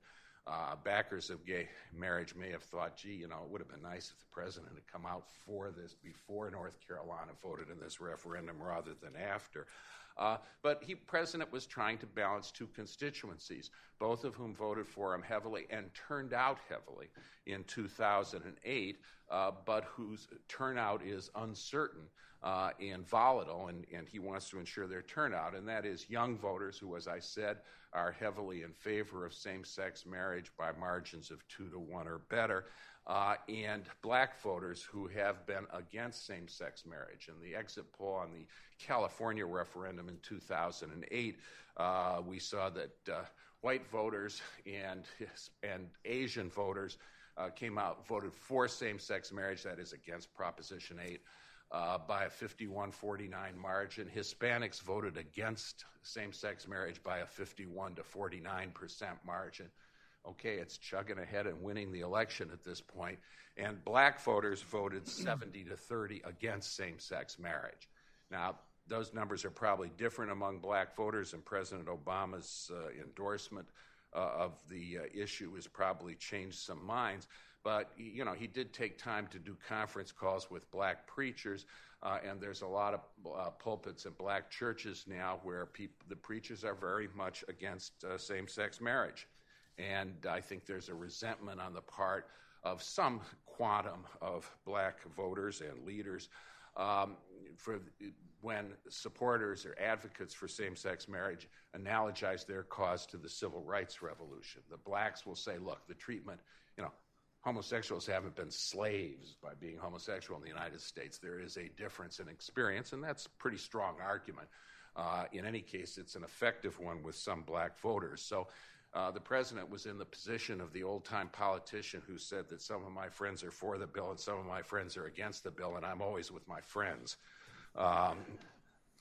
Uh, backers of gay marriage may have thought, gee, you know, it would have been nice if the president had come out for this before North Carolina voted in this referendum rather than after. Uh, but he, president was trying to balance two constituencies, both of whom voted for him heavily and turned out heavily in 2008, uh, but whose turnout is uncertain uh, and volatile, and, and he wants to ensure their turnout, and that is young voters who, as I said, are heavily in favor of same sex marriage by margins of two to one or better, uh, and black voters who have been against same sex marriage. And the exit poll on the California referendum in 2008, uh, we saw that uh, white voters and, and Asian voters uh, came out, voted for same sex marriage, that is against Proposition 8 uh, by a 51 49 margin. Hispanics voted against same sex marriage by a 51 to 49 percent margin. Okay, it's chugging ahead and winning the election at this point. And black voters voted *clears throat* 70 to 30 against same sex marriage. Now, those numbers are probably different among black voters, and President Obama's uh, endorsement uh, of the uh, issue has probably changed some minds. But you know, he did take time to do conference calls with black preachers, uh, and there's a lot of uh, pulpits in black churches now where peop- the preachers are very much against uh, same-sex marriage, and I think there's a resentment on the part of some quantum of black voters and leaders um, for when supporters or advocates for same-sex marriage analogize their cause to the civil rights revolution. The blacks will say, "Look, the treatment." You know, homosexuals haven't been slaves by being homosexual in the United States. There is a difference in experience, and that's a pretty strong argument. Uh, in any case, it's an effective one with some black voters. So uh, the president was in the position of the old time politician who said that some of my friends are for the bill and some of my friends are against the bill, and I'm always with my friends. Um,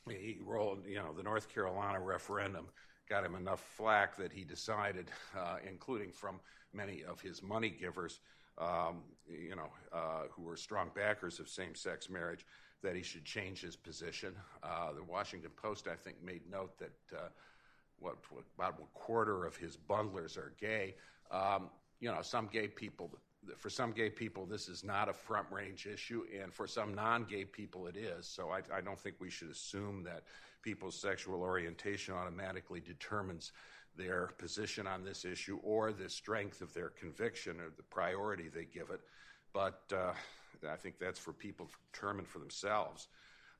he rolled, you know, the North Carolina referendum got him enough flack that he decided, uh, including from many of his money givers, um, you know, uh, who were strong backers of same-sex marriage, that he should change his position. Uh, the Washington Post, I think, made note that uh, what, about a quarter of his bundlers are gay. Um, you know, some gay people. For some gay people, this is not a front range issue, and for some non gay people, it is. So I, I don't think we should assume that people's sexual orientation automatically determines their position on this issue or the strength of their conviction or the priority they give it. But uh, I think that's for people to determine for themselves.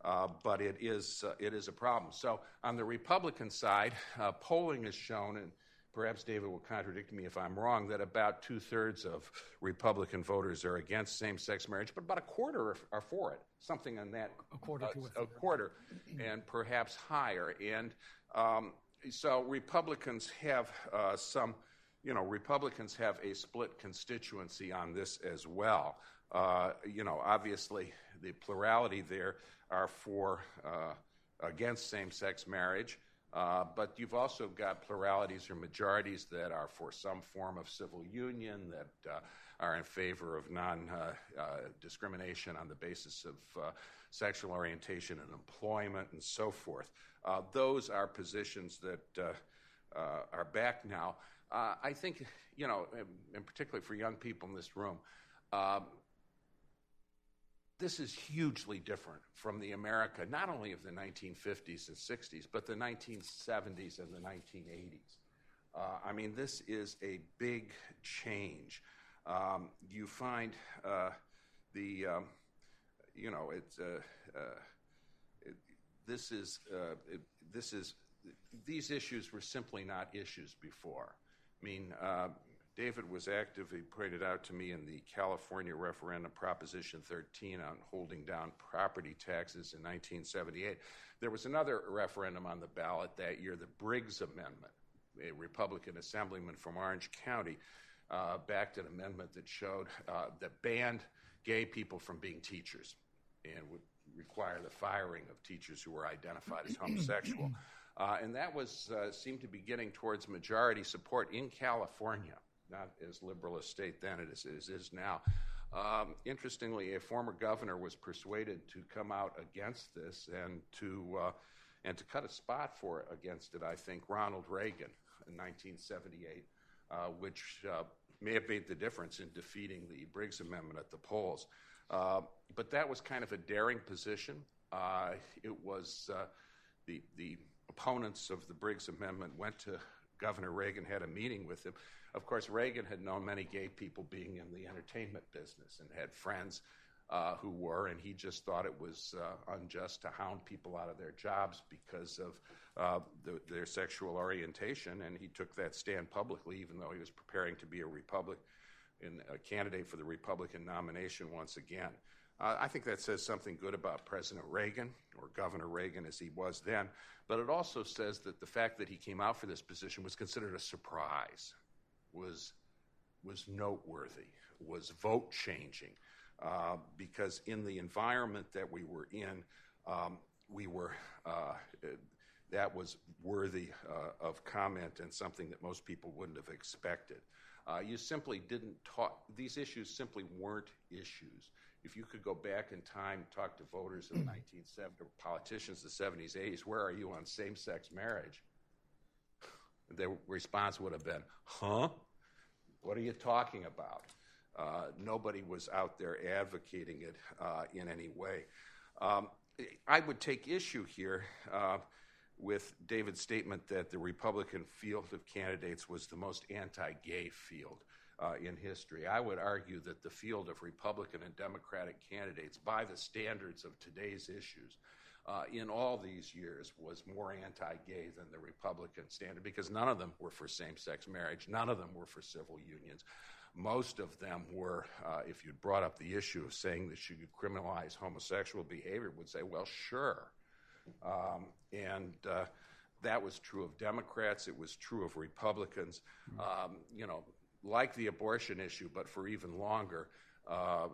Uh, but it is, uh, it is a problem. So, on the Republican side, uh, polling has shown, and perhaps David will contradict me if I'm wrong, that about two thirds of Republican voters are against same sex marriage, but about a quarter are, are, for it, something on that. A quarter a, a quarter, and perhaps higher. And um, so Republicans have uh, some, you know, Republicans have a split constituency on this as well. Uh, you know, obviously the plurality there are for uh, against same-sex marriage, uh, but you've also got pluralities or majorities that are for some form of civil union that uh, are in favor of non-discrimination uh, on the basis of sexual orientation and employment and so forth. Uh, those are positions that uh, uh, are back now. Uh, I think, you know, and particularly for young people in this room, um, this is hugely different from the America, not only of the 1950s and 60s, but the 1970s and the 1980s. Uh, I mean, this is a big change. Um, you find uh, the, um, you know, it's this is, uh, it, this is, these issues were simply not issues before. I mean, uh, David was active, he pointed out to me in the California referendum, Proposition 13, on holding down property taxes in 1978. There was another referendum on the ballot that year, the Briggs Amendment, a Republican assemblyman from Orange County. uh, backed an amendment that showed uh, that banned gay people from being teachers and would require the firing of teachers who were identified as homosexual. Uh, and that was uh, seemed to be getting towards majority support in California, not as liberal a state then as it is now. Um, interestingly, a former governor was persuaded to come out against this and to uh, and to cut a spot for against it. I think Ronald Reagan in 1978, uh, which uh, may have made the difference in defeating the Briggs Amendment at the polls. Uh, but that was kind of a daring position. Uh, it was uh, the the opponents of the Briggs Amendment went to Governor Reagan, had a meeting with him. Of course, Reagan had known many gay people being in the entertainment business and had friends uh, who were, and he just thought it was uh, unjust to hound people out of their jobs because of uh, the, their sexual orientation, and he took that stand publicly, even though he was preparing to be a Republican, a candidate for the Republican nomination once again. Uh, I think that says something good about President Reagan, or Governor Reagan as he was then, but it also says that the fact that he came out for this position was considered a surprise, was, was noteworthy, was vote changing, uh, because in the environment that we were in, um, we were. Uh, that was worthy uh, of comment and something that most people wouldn't have expected. Uh, you simply didn't talk, these issues simply weren't issues if you could go back in time, talk to voters in the 1970s, politicians in the 70s, 80s, where are you on same sex marriage? The response would have been, huh? What are you talking about? Uh, nobody was out there advocating it uh, in any way. Um, I would take issue here uh, with David's statement that the Republican field of candidates was the most anti gay field uh, in history. I would argue that the field of Republican and Democratic candidates, by the standards of today's issues, uh, in all these years was more anti gay than the Republican standard because none of them were for same sex marriage, none of them were for civil unions. Most of them were, uh, if you'd brought up the issue of saying that you could criminalize homosexual behavior, would say, well, sure. Um, and uh, that was true of Democrats, it was true of Republicans. Um, you know, like the abortion issue, but for even longer, uh,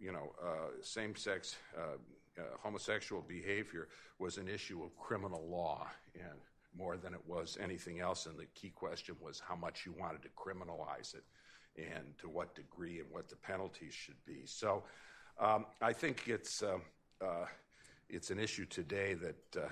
you know, uh, same sex uh, uh, homosexual behavior was an issue of criminal law and more than it was anything else. And the key question was how much you wanted to criminalize it and to what degree and what the penalties should be. So um, I think it's, uh, uh, it's an issue today that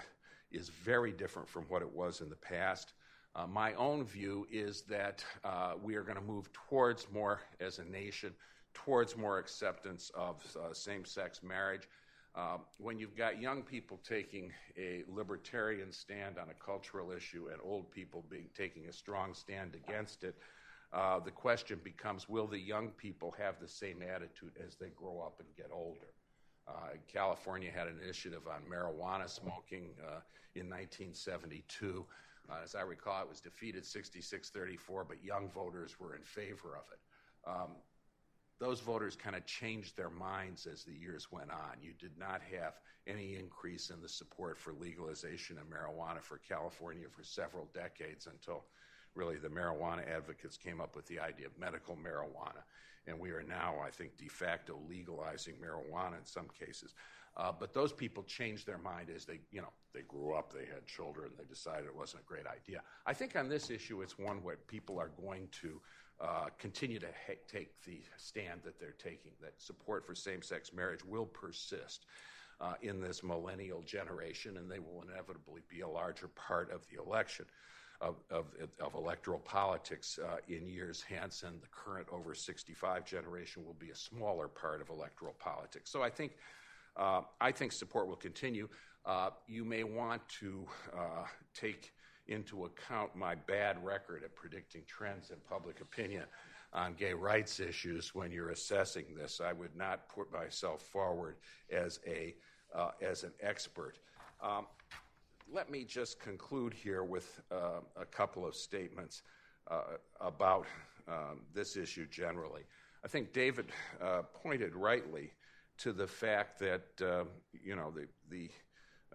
is very different from what it was in the past. Uh, my own view is that uh, we are going to move towards more, as a nation, towards more acceptance of uh, same sex marriage. Um, when you've got young people taking a libertarian stand on a cultural issue and old people being, taking a strong stand against it, uh, the question becomes will the young people have the same attitude as they grow up and get older? Uh, California had an initiative on marijuana smoking uh, in 1972. Uh, as I recall, it was defeated 66 34, but young voters were in favor of it. Um, those voters kind of changed their minds as the years went on. You did not have any increase in the support for legalization of marijuana for California for several decades until really the marijuana advocates came up with the idea of medical marijuana. And we are now, I think, de facto legalizing marijuana in some cases. Uh, but those people changed their mind as they, you know, they grew up, they had children, they decided it wasn't a great idea. I think on this issue, it's one where people are going to uh, continue to ha- take the stand that they're taking, that support for same sex marriage will persist. Uh, in this millennial generation, and they will inevitably be a larger part of the election. Of, of, of, electoral politics uh, in years hence, and the current over 65 generation will be a smaller part of electoral politics. So I think I think support will continue. Uh, you may want to uh, take into account my bad record at predicting trends in public opinion on gay rights issues when you're assessing this. I would not put myself forward as a uh, as an expert. Um, let me just conclude here with uh, a couple of statements uh, about um, this issue generally. I think David pointed rightly to the fact that uh, you know the the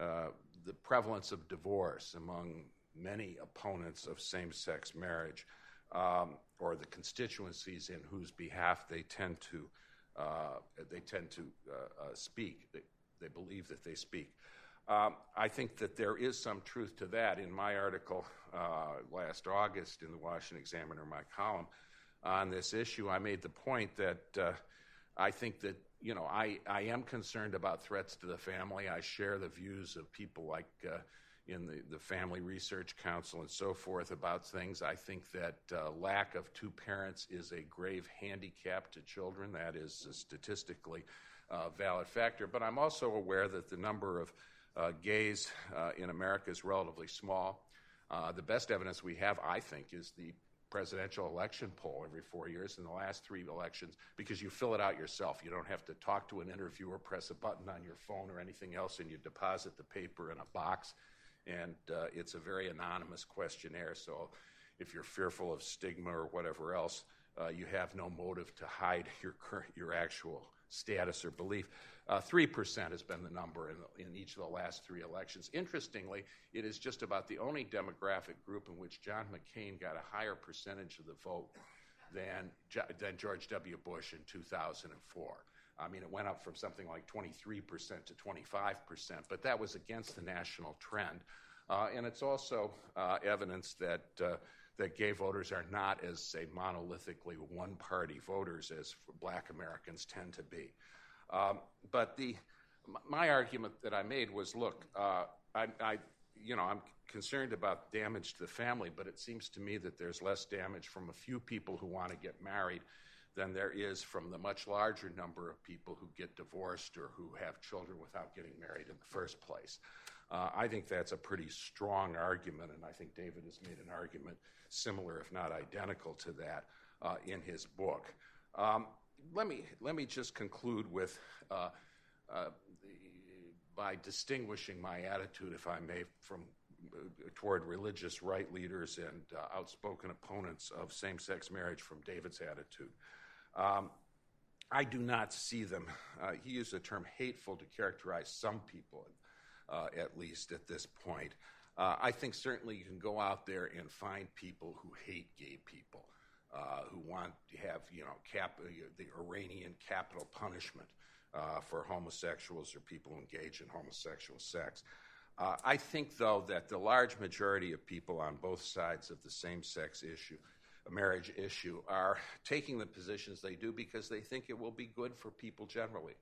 uh, the prevalence of divorce among many opponents of same-sex marriage um, or the constituencies in whose behalf they tend to uh, they tend to uh, speak. They, they believe that they speak. Um, I think that there is some truth to that. In my article uh, last August in the Washington Examiner, my column on this issue, I made the point that uh, I think that you know I, I am concerned about threats to the family. I share the views of people like uh, in the, the Family Research Council and so forth about things. I think that uh, lack of two parents is a grave handicap to children. That is a statistically uh, valid factor. But I'm also aware that the number of uh, gays uh, in America is relatively small. Uh, the best evidence we have, I think, is the presidential election poll every four years in the last three elections because you fill it out yourself. You don't have to talk to an interviewer, press a button on your phone or anything else, and you deposit the paper in a box and uh, it's a very anonymous questionnaire. So if you're fearful of stigma or whatever else, uh, you have no motive to hide *laughs* your your actual status or belief. Uh, three percent has been the number in, in, each of the last three elections. Interestingly, it is just about the only demographic group in which John McCain got a higher percentage of the vote than, than George W. Bush in 2004. I mean, it went up from something like 23% to 25%, but that was against the national trend. Uh, and it's also uh, evidence that, uh, that gay voters are not as, say, monolithically one party voters as black Americans tend to be. Um, but the, my argument that I made was look, uh, I, I, you know, I'm concerned about damage to the family, but it seems to me that there's less damage from a few people who want to get married than there is from the much larger number of people who get divorced or who have children without getting married in the first place. Uh, I think that's a pretty strong argument, and I think David has made an argument similar, if not identical, to that uh, in his book. Um, let me let me just conclude with uh, uh by distinguishing my attitude, if I may, from uh, toward religious right leaders and uh, outspoken opponents of same-sex marriage from David's attitude. Um, I do not see them. He used the term hateful to characterize some people, at least at this point. Uh, I think certainly you can go out there and find people who hate gay people, uh, who want to have, you know, cap- uh, the Iranian capital punishment uh, for homosexuals or people who engage in homosexual sex. I think, though, that the large majority of people on both sides of the same sex issue marriage issue are taking the positions they do because they think it will be good for people generally.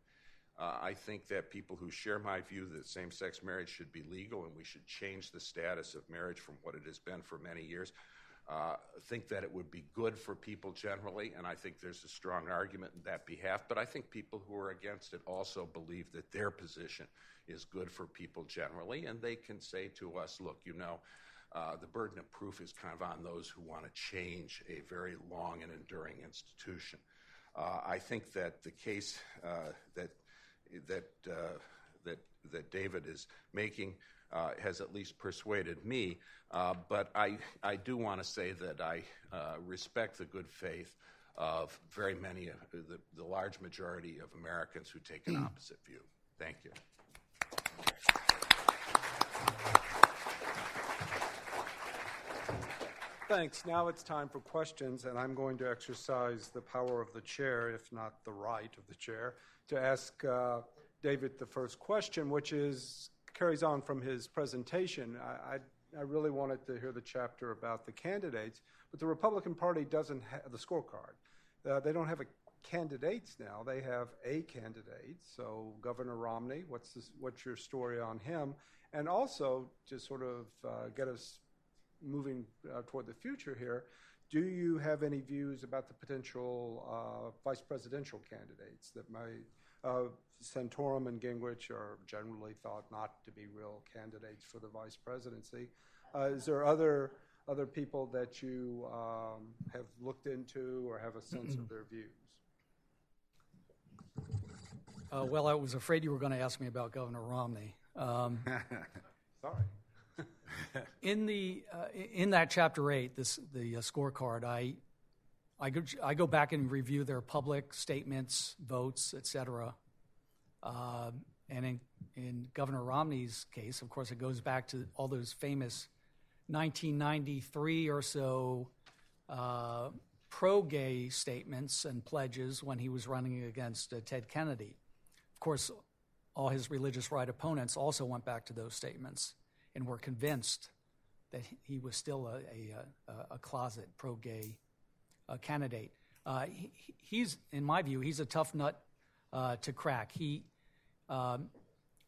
Uh, I think that people who share my view that same sex marriage should be legal and we should change the status of marriage from what it has been for many years uh, think that it would be good for people generally, and I think there's a strong argument in that behalf. But I think people who are against it also believe that their position is good for people generally, and they can say to us, look, you know, uh, the burden of proof is kind of on those who want to change a very long and enduring institution. Uh, I think that the case uh, that that uh, that that David is making uh, has at least persuaded me. but I do want to say that I respect the good faith of very many the large majority of Americans who take an opposite view. Thank you. Thanks. Now it's time for questions, and I'm going to exercise the power of the chair, if not the right of the chair, to ask uh, David the first question, which is carries on from his presentation. I, I, I, really wanted to hear the chapter about the candidates, but the Republican Party doesn't have the scorecard. Uh, they don't have a candidates now. They have a candidate. So Governor Romney, what's this, what's your story on him? And also to sort of uh, get us moving uh, toward the future here, do you have any views about the potential uh, vice presidential candidates that might? Uh, Santorum and Gingrich are generally thought not to be real candidates for the vice presidency. Uh, is there other other people that you um, have looked into or have a sense of their views? Uh, well, I was afraid you were going to ask me about Governor Romney. Um, *laughs* Sorry in the uh, in that chapter eight, this the uh, scorecard, I I go, I go back and review their public statements, votes, etc. Uh, and in, in Governor Romney's case, of course, it goes back to all those famous 1993 or so uh, pro gay statements and pledges when he was running against uh, Ted Kennedy. Of course, all his religious right opponents also went back to those statements and were convinced that he was still a, a, a closet pro gay uh, candidate. Uh, he, he's, in my view, he's a tough nut uh, to crack. He, um,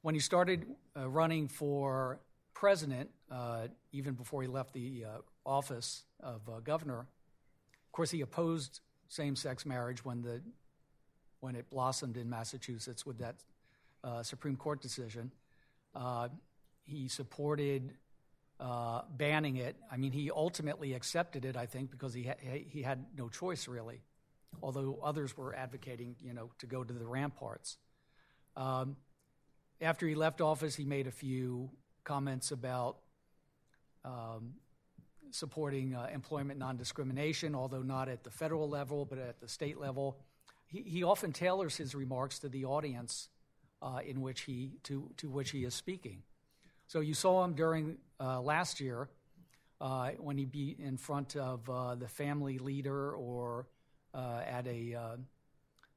when he started uh, running for president, uh, even before he left the uh, office of governor, of course, he opposed same-sex marriage when the when it blossomed in Massachusetts with that Supreme Court decision. He supported uh, banning it. I mean, he ultimately accepted it, I think, because he ha- he had no choice really. Although others were advocating, you know, to go to the ramparts. Um, after he left office, he made a few comments about um, supporting uh, employment non-discrimination, although not at the federal level, but at the state level. He, he often tailors his remarks to the audience uh, in which he to to which he is speaking. So you saw him during uh, last year uh, when he'd be in front of uh, the family leader or uh, at a, uh,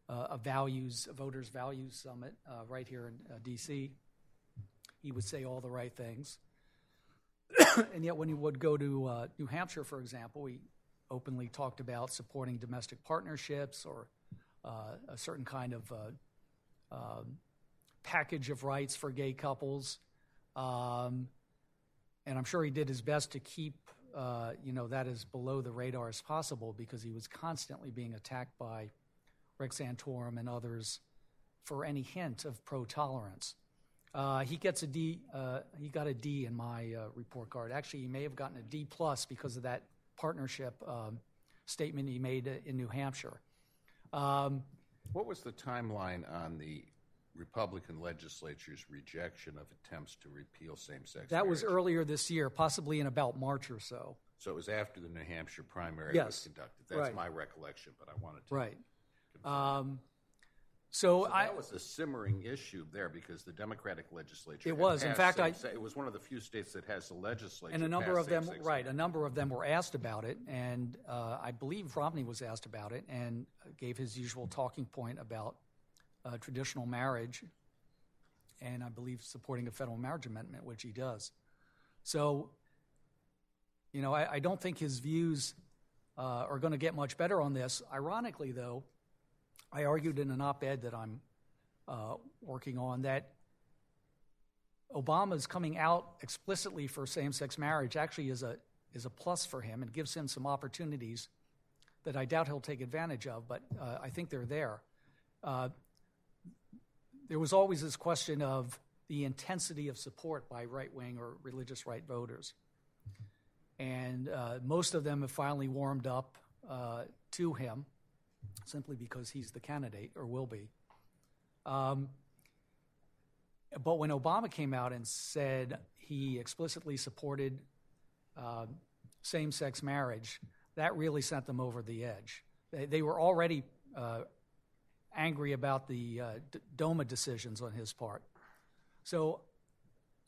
uh, a values, a voters' values summit right here in D.C. He would say all the right things. *clears throat* and yet, when he would go to New Hampshire, for example, he openly talked about supporting domestic partnerships or a certain kind of um, package of rights for gay couples. Um, and I'm sure he did his best to keep uh, you know that as below the radar as possible because he was constantly being attacked by Rick Santorum and others for any hint of pro tolerance. Uh, he gets a D. Uh, he got a D in my uh, report card. Actually, he may have gotten a D plus because of that partnership um, statement he made in New Hampshire. Um, what was the timeline on the Republican legislature's rejection of attempts to repeal same-sex That was earlier this year, possibly in about March or so. So it was after the New Hampshire primary yes. was conducted. That's right. my recollection, but I wanted to. Right. Um, so, so I, that was a simmering issue there because the Democratic legislature. It was. In fact, I, it was one of the few states that has a legislature. And a number of them, right? A number of them were asked about it, and uh, I believe Romney was asked about it and gave his usual talking point about uh, traditional marriage and I believe supporting a federal marriage amendment, which he does. So, you know, I, I don't think his views uh, are going to get much better on this. Ironically, though, I argued in an op ed that I'm uh, working on that Obama's coming out explicitly for same sex marriage actually is a, is a plus for him and gives him some opportunities that I doubt he'll take advantage of, but uh, I think they're there. There was always this question of the intensity of support by right wing or religious right voters. And uh, most of them have finally warmed up uh, to him simply because he's the candidate or will be. Um, but when Obama came out and said he explicitly supported uh, same sex marriage, that really sent them over the edge. They, they were already uh, angry about the uh, D- DOMA decisions on his part. So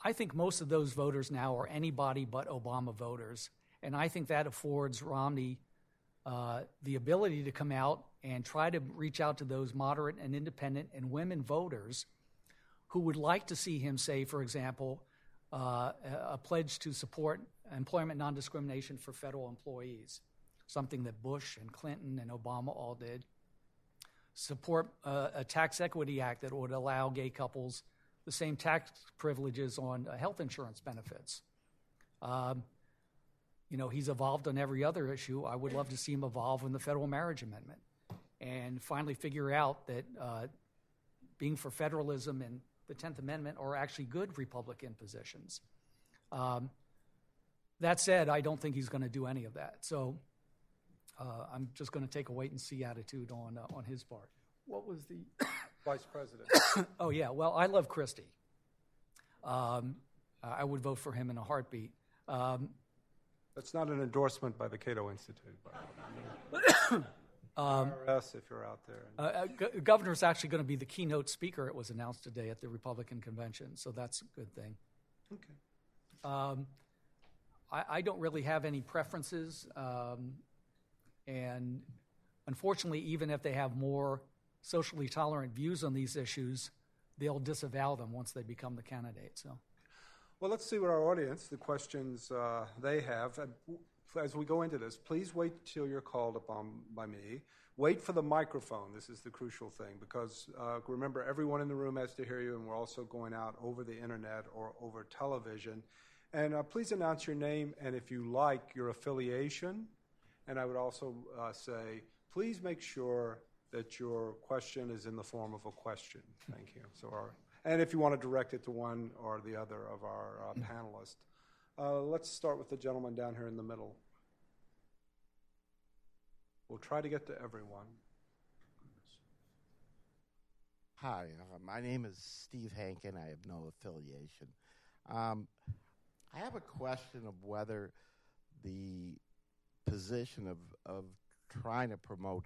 I think most of those voters now are anybody but Obama voters. And I think that affords Romney uh, the ability to come out and try to reach out to those moderate and independent and women voters who would like to see him say, for example, uh, a pledge to support employment non discrimination for federal employees, something that Bush and Clinton and Obama all did support uh, a tax equity act that would allow gay couples the same tax privileges on uh, health insurance benefits. Um, you know, he's evolved on every other issue. I would love to see him evolve in the federal marriage amendment and finally figure out that uh, being for federalism and the 10th Amendment are actually good Republican positions. Um, that said, I don't think he's going to do any of that. So uh, I'm just going to take a wait and see attitude on uh, on his part. What was the *coughs* vice president? *coughs* oh yeah, well I love Christie. Um, I would vote for him in a heartbeat. Um, That's not an endorsement by the Cato Institute. *coughs* um, IRS, if you're out there. Uh, uh, go- governor's actually going to be the keynote speaker. It was announced today at the Republican convention, so that's a good thing. Okay. Um, I, I, don't really have any preferences. Um, And unfortunately, even if they have more socially tolerant views on these issues, they'll disavow them once they become the candidate. So, Well, let's see what our audience, the questions uh, they have. As we go into this, please wait till you're called upon by me. Wait for the microphone. This is the crucial thing because uh, remember, everyone in the room has to hear you, and we're also going out over the internet or over television. And uh, please announce your name and, if you like, your affiliation. And I would also uh, say, please make sure that your question is in the form of a question. Thank you. So, our, and if you want to direct it to one or the other of our uh, panelists. Uh, let's start with the gentleman down here in the middle. We'll try to get to everyone. Hi, uh, my name is Steve Hankin. I have no affiliation. Um, I have a question of whether the position of, of trying to promote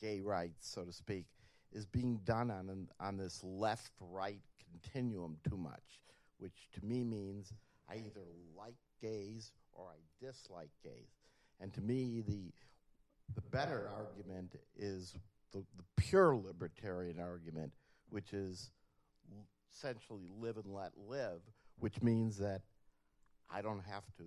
gay rights, so to speak, is being done on an, on this left right continuum too much, which to me means I either like gays or I dislike gays. And to me, the the better argument is the, the pure libertarian argument, which is essentially live and let live, which means that I don't have to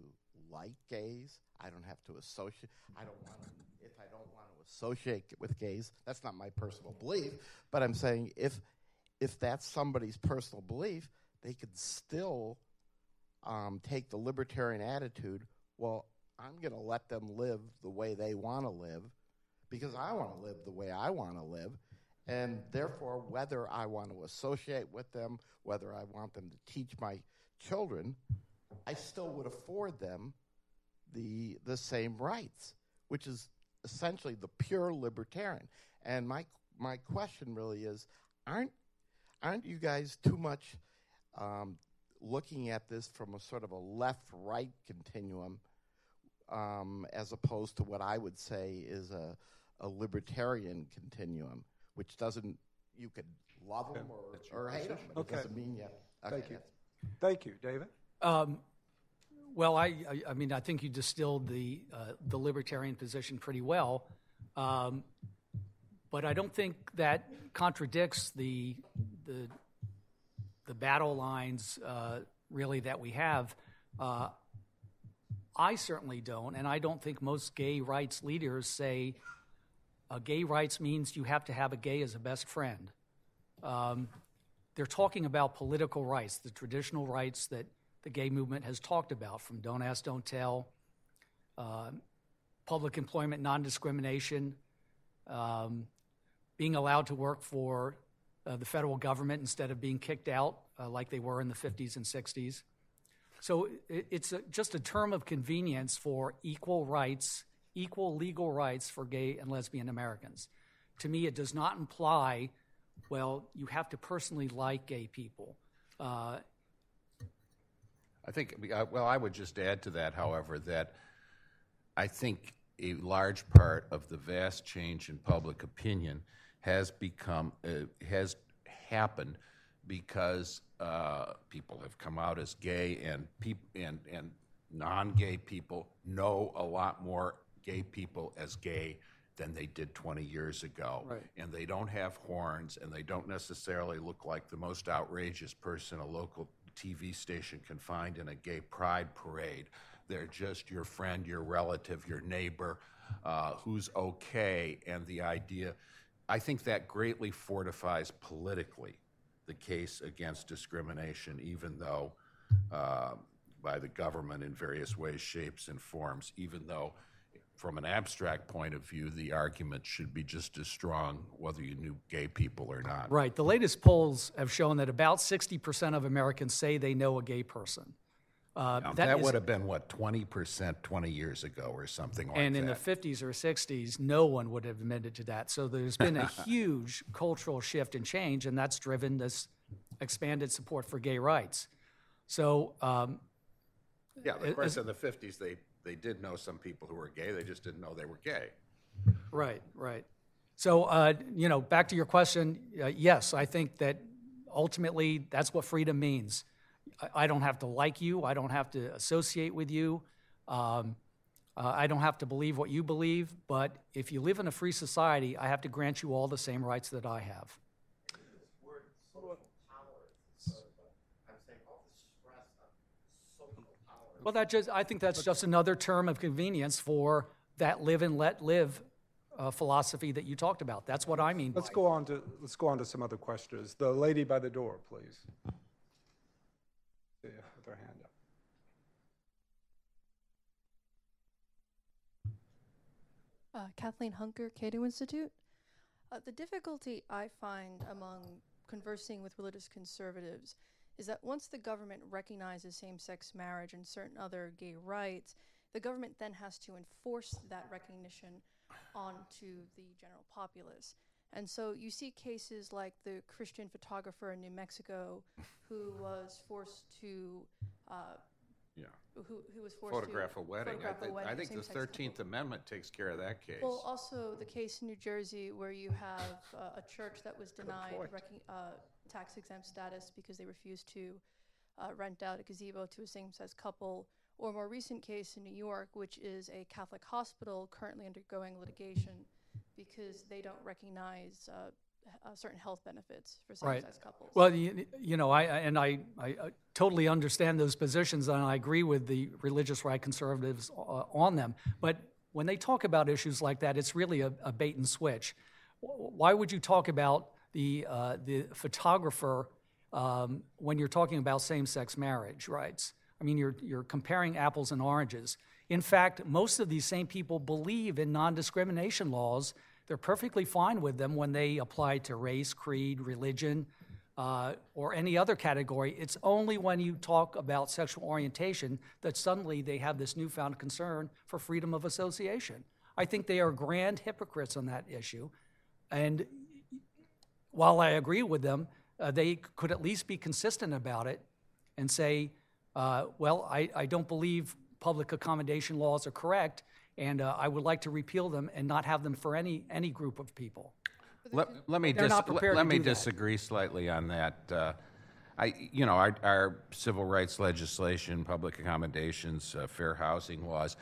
like gays. I don't have to associate. I don't want to, if I don't want to associate with gays. That's not my personal belief, but I'm saying if if that's somebody's personal belief, they could still um, take the libertarian attitude. Well, I'm going to let them live the way they want to live because I want to live the way I want to live. And therefore, whether I want to associate with them, whether I want them to teach my children, I still would afford them the, the same rights, which is essentially the pure libertarian. And my, my question really is aren't, aren't you guys too much um, looking at this from a sort of a left right continuum? um, as opposed to what I would say is a, a libertarian continuum, which doesn't, you could love them or, or hate them, but Okay. it doesn't mean yet. Thank you. Thank you, David. um, well, I, I, mean, I think you distilled the uh, the libertarian position pretty well, um, but I don't think that contradicts the the the battle lines uh, really that we have. Uh, I certainly don't, and I don't think most gay rights leaders say uh, gay rights means you have to have a gay as a best friend. Um, they're talking about political rights, the traditional rights that the gay movement has talked about, from don't ask, don't tell, uh, public employment non discrimination, um, being allowed to work for uh, the federal government instead of being kicked out uh, like they were in the 50s and 60s. So it, it's a, just a term of convenience for equal rights, equal legal rights for gay and lesbian Americans. To me, it does not imply, well, you have to personally like gay people. Uh, I think, uh, well, I would just add to that, however, that I think a large part of the vast change in public opinion has become, uh, has happened because uh, people have come out as gay and, peop- and, and non gay people know a lot more gay people as gay than they did 20 years ago. Right. And they don't have horns and they don't necessarily look like the most outrageous person a local TV station can find in a gay pride parade. They're just your friend, your relative, your neighbor uh, who's okay. And the idea, I think that greatly fortifies politically the case against discrimination, even though uh, by the government in various ways, shapes, and forms, even though from an abstract point of view, the argument should be just as strong whether you knew gay people or not. Right. The latest polls have shown that about 60% of Americans say they know a gay person. Uh, Now, that that is- would have been, what, 20% 20 years ago or something like that. and in the 50s or 60s, no one would have admitted to that. So there's been a *laughs* huge cultural shift and change, and that's driven this expanded support for gay rights. So, um, yeah, of course, in the 50s, they, they did know some people who were gay. They just didn't know they were gay. Right, right. So, uh, you know, back to your question, uh, yes, I think that ultimately that's what freedom means. I, I don't have to like you, I don't have to associate with you. Um, Uh, I don't have to believe what you believe, but if you live in a free society, I have to grant you all the same rights that I have. Well, that just, I think that's just another term of convenience for that live and let live uh, philosophy that you talked about. That's what I mean Let's go on to, let's go on to some other questions. The lady by the door, please. Yeah, with her hand up. Uh, Kathleen Hunker, Cato Institute. Uh, the difficulty I find among conversing with religious conservatives is that once the government recognizes same sex marriage and certain other gay rights, the government then has to enforce that recognition onto the general populace. And so you see cases like the Christian photographer in New Mexico who was forced to. Uh, Yeah. who, who was forced Photograph to a wedding. I photograph a think, wedding I think the same-sex couple. Thirteenth Amendment takes care of that case. Well, also the case in New Jersey where you have uh, a church that was denied recon- uh, tax exempt status because they refused to uh, rent out a gazebo to a same sex couple, or a more recent case in New York, which is a Catholic hospital currently undergoing litigation because they don't recognize uh, uh, certain health benefits for same Right. couples. Well, you, you know, I, I- and I, I uh, totally understand those positions, and I agree with the religious right conservatives uh, on them. But when they talk about issues like that, it's really a, a bait and switch. Why would you talk about the, uh, the photographer um, when you're talking about same-sex marriage rights? I mean, you're, you're comparing apples and oranges. In fact, most of these same people believe in non-discrimination laws. They're perfectly fine with them when they apply to race, creed, religion, uh, or any other category. It's only when you talk about sexual orientation that suddenly they have this newfound concern for freedom of association. I think they are grand hypocrites on that issue. And while I agree with them, uh, they could at least be consistent about it and say, uh, well, I, I don't believe public accommodation laws are correct, and uh, I would like to repeal them and not have them for any, any group of people. Let, let me dis- not let- let me do that. disagree slightly on that. Uh, I, you know, our, our civil rights legislation, public accommodations, uh, fair housing laws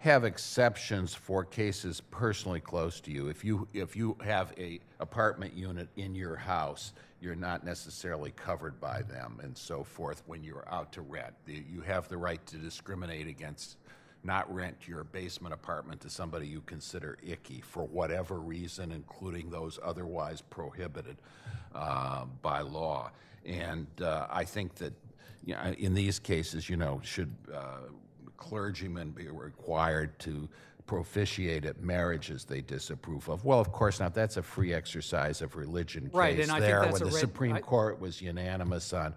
have exceptions for cases personally close to you. If you if you have a apartment unit in your house, you're not necessarily covered by them and so forth when you're out to rent. You have the right to discriminate against not rent your basement apartment to somebody you consider icky for whatever reason, including those otherwise prohibited uh, by law. And uh, I think that you know, in these cases, you know, should uh, clergymen be required to propitiate at marriages they disapprove of? Well, of course not. That's a free exercise of religion Right, and I think there. that's when the red- Supreme I- Court was unanimous on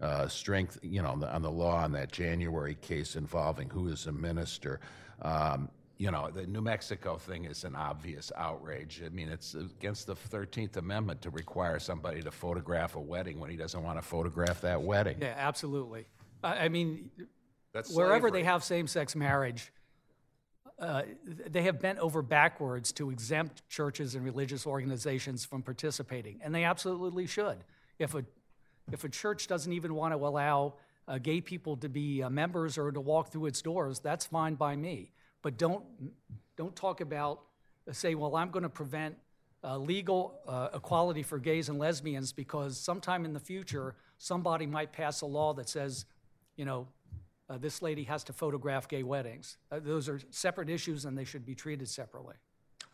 uh, strength, you know, on the, on the law on that January case involving who is a minister. Um, you know, the New Mexico thing is an obvious outrage. I mean, it's against the 13th Amendment to require somebody to photograph a wedding when he doesn't want to photograph that wedding. Yeah, absolutely. I, I mean, That's wherever slavery. they have same-sex marriage, uh, they have bent over backwards to exempt churches and religious organizations from participating, and they absolutely should. If a if a church doesn't even want to allow uh, gay people to be uh, members or to walk through its doors, that's fine by me. But don't don't talk about uh, say, well, I'm going to prevent uh, legal uh, equality for gays and lesbians because sometime in the future somebody might pass a law that says, you know, uh, this lady has to photograph gay weddings. Uh, those are separate issues and they should be treated separately.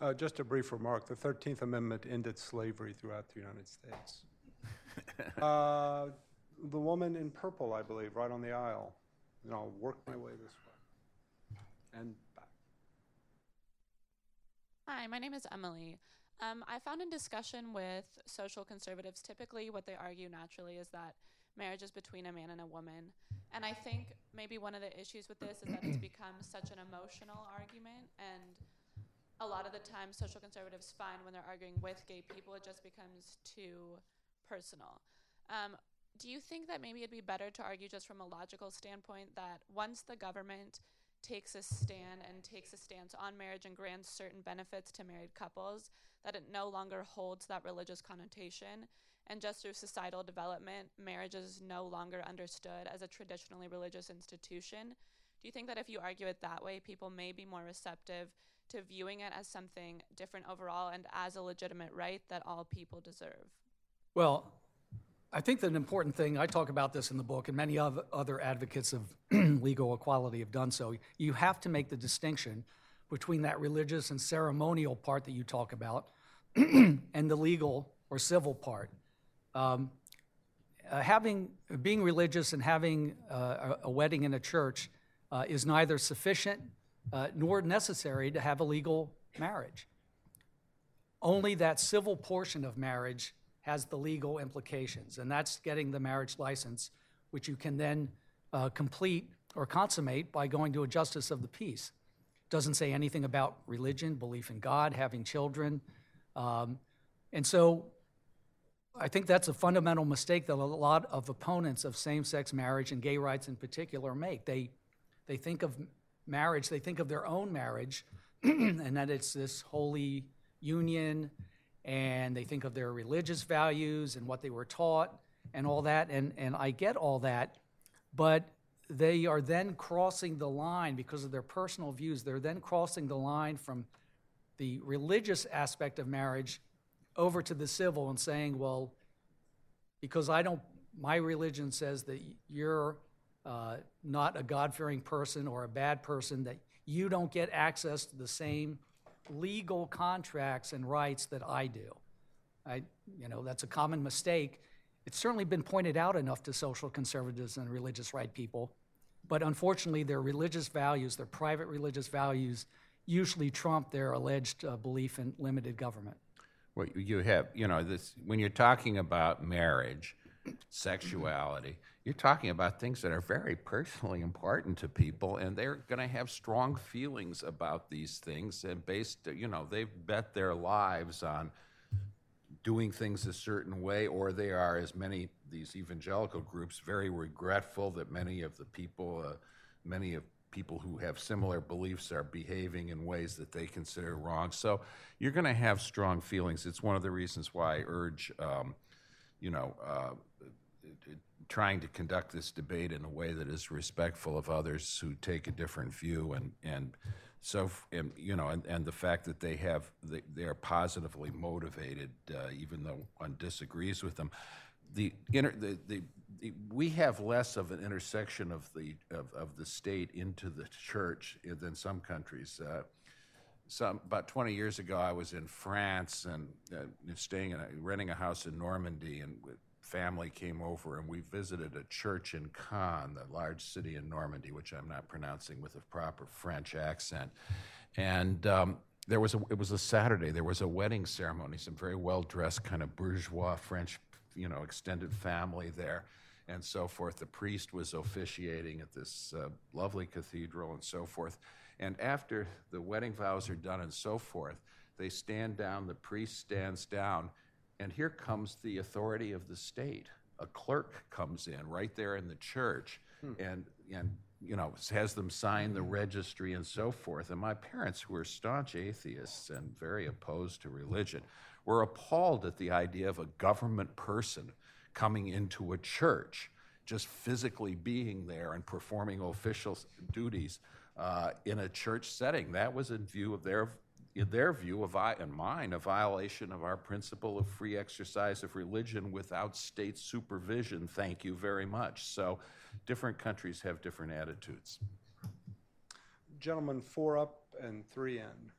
Uh, Just a brief remark, the 13th Amendment ended slavery throughout the United States. *laughs* Uh, The woman in purple, I believe, right on the aisle, and I'll work my way this way. And back. Hi, my name is Emily. Um, I found in discussion with social conservatives, typically what they argue naturally is that marriage is between a man and a woman. And I think maybe one of the issues with this is that it's *clears throat* become such an emotional argument. And a lot of the time, social conservatives find when they're arguing with gay people, it just becomes too personal. Um, do you think that maybe it'd be better to argue just from a logical standpoint that once the government takes a stand and takes a stance on marriage and grants certain benefits to married couples, that it no longer holds that religious connotation. And just through societal development, marriage is no longer understood as a traditionally religious institution. Do you think that if you argue it that way, people may be more receptive to viewing it as something different overall and as a legitimate right that all people deserve? Well, I think that an important thing, I talk about this in the book, and many other advocates of *clears throat* legal equality have done so. You have to make the distinction between that religious and ceremonial part that you talk about *clears throat* and the legal or civil part. Um, uh, having being religious and having uh, a, wedding in a church uh, is neither sufficient uh, nor necessary to have a legal marriage. Only that civil portion of marriage has the legal implications, and that's getting the marriage license, which you can then uh, complete or consummate by going to a justice of the peace. Doesn't say anything about religion, belief in God, having children. Um, and so I think that's a fundamental mistake that a lot of opponents of same sex marriage and gay rights in particular make. They, they think of marriage, they think of their own marriage, *clears throat* and that it's this holy union, and they think of their religious values and what they were taught and all that. And, and I get all that, but they are then crossing the line because of their personal views. They're then crossing the line from the religious aspect of marriage over to the civil and saying, well, because I don't, my religion says that you're uh, not a God fearing person or a bad person, that you don't get access to the same legal contracts and rights that I do. I, you know, that's a common mistake. It's certainly been pointed out enough to social conservatives and religious right people, but unfortunately, their religious values, their private religious values, usually trump their alleged uh, belief in limited government. Well, you have, you know, this when you're talking about marriage, sexuality, you're talking about things that are very personally important to people, and they're going to have strong feelings about these things, and based, you know, they've bet their lives on doing things a certain way, or they are, as many these evangelical groups, very regretful that many of the people, uh, many of people who have similar beliefs are behaving in ways that they consider wrong. So you're going to have strong feelings. It's one of the reasons why I urge, um, you know, uh, trying to conduct this debate in a way that is respectful of others who take a different view and and so and, you know and, and the fact that they have they, they are positively motivated uh, even though one disagrees with them the, inter, the, the, the, we have less of an intersection of the of, of the state into the church than some countries. Uh, some about 20 years ago, I was in France and uh, staying in a, renting a house in Normandy, and family came over and we visited a church in Caen, the large city in Normandy, which I'm not pronouncing with a proper French accent, and. Um, there was a, it was a Saturday. There was a wedding ceremony. Some very well dressed, kind of bourgeois French you know, extended family there and so forth. The priest was officiating at this uh, lovely cathedral and so forth. And after the wedding vows are done and so forth, they stand down, the priest stands down, and here comes the authority of the state. A clerk comes in right there in the church hmm. and, and you know, has them sign the registry and so forth. And my parents, who were staunch atheists and very opposed to religion, were appalled at the idea of a government person coming into a church, just physically being there and performing official duties uh, in a church setting. That was in view of their in their view of and mine a violation of our principle of free exercise of religion without state supervision. Thank you very much. So different countries have different attitudes. Gentlemen four up and three in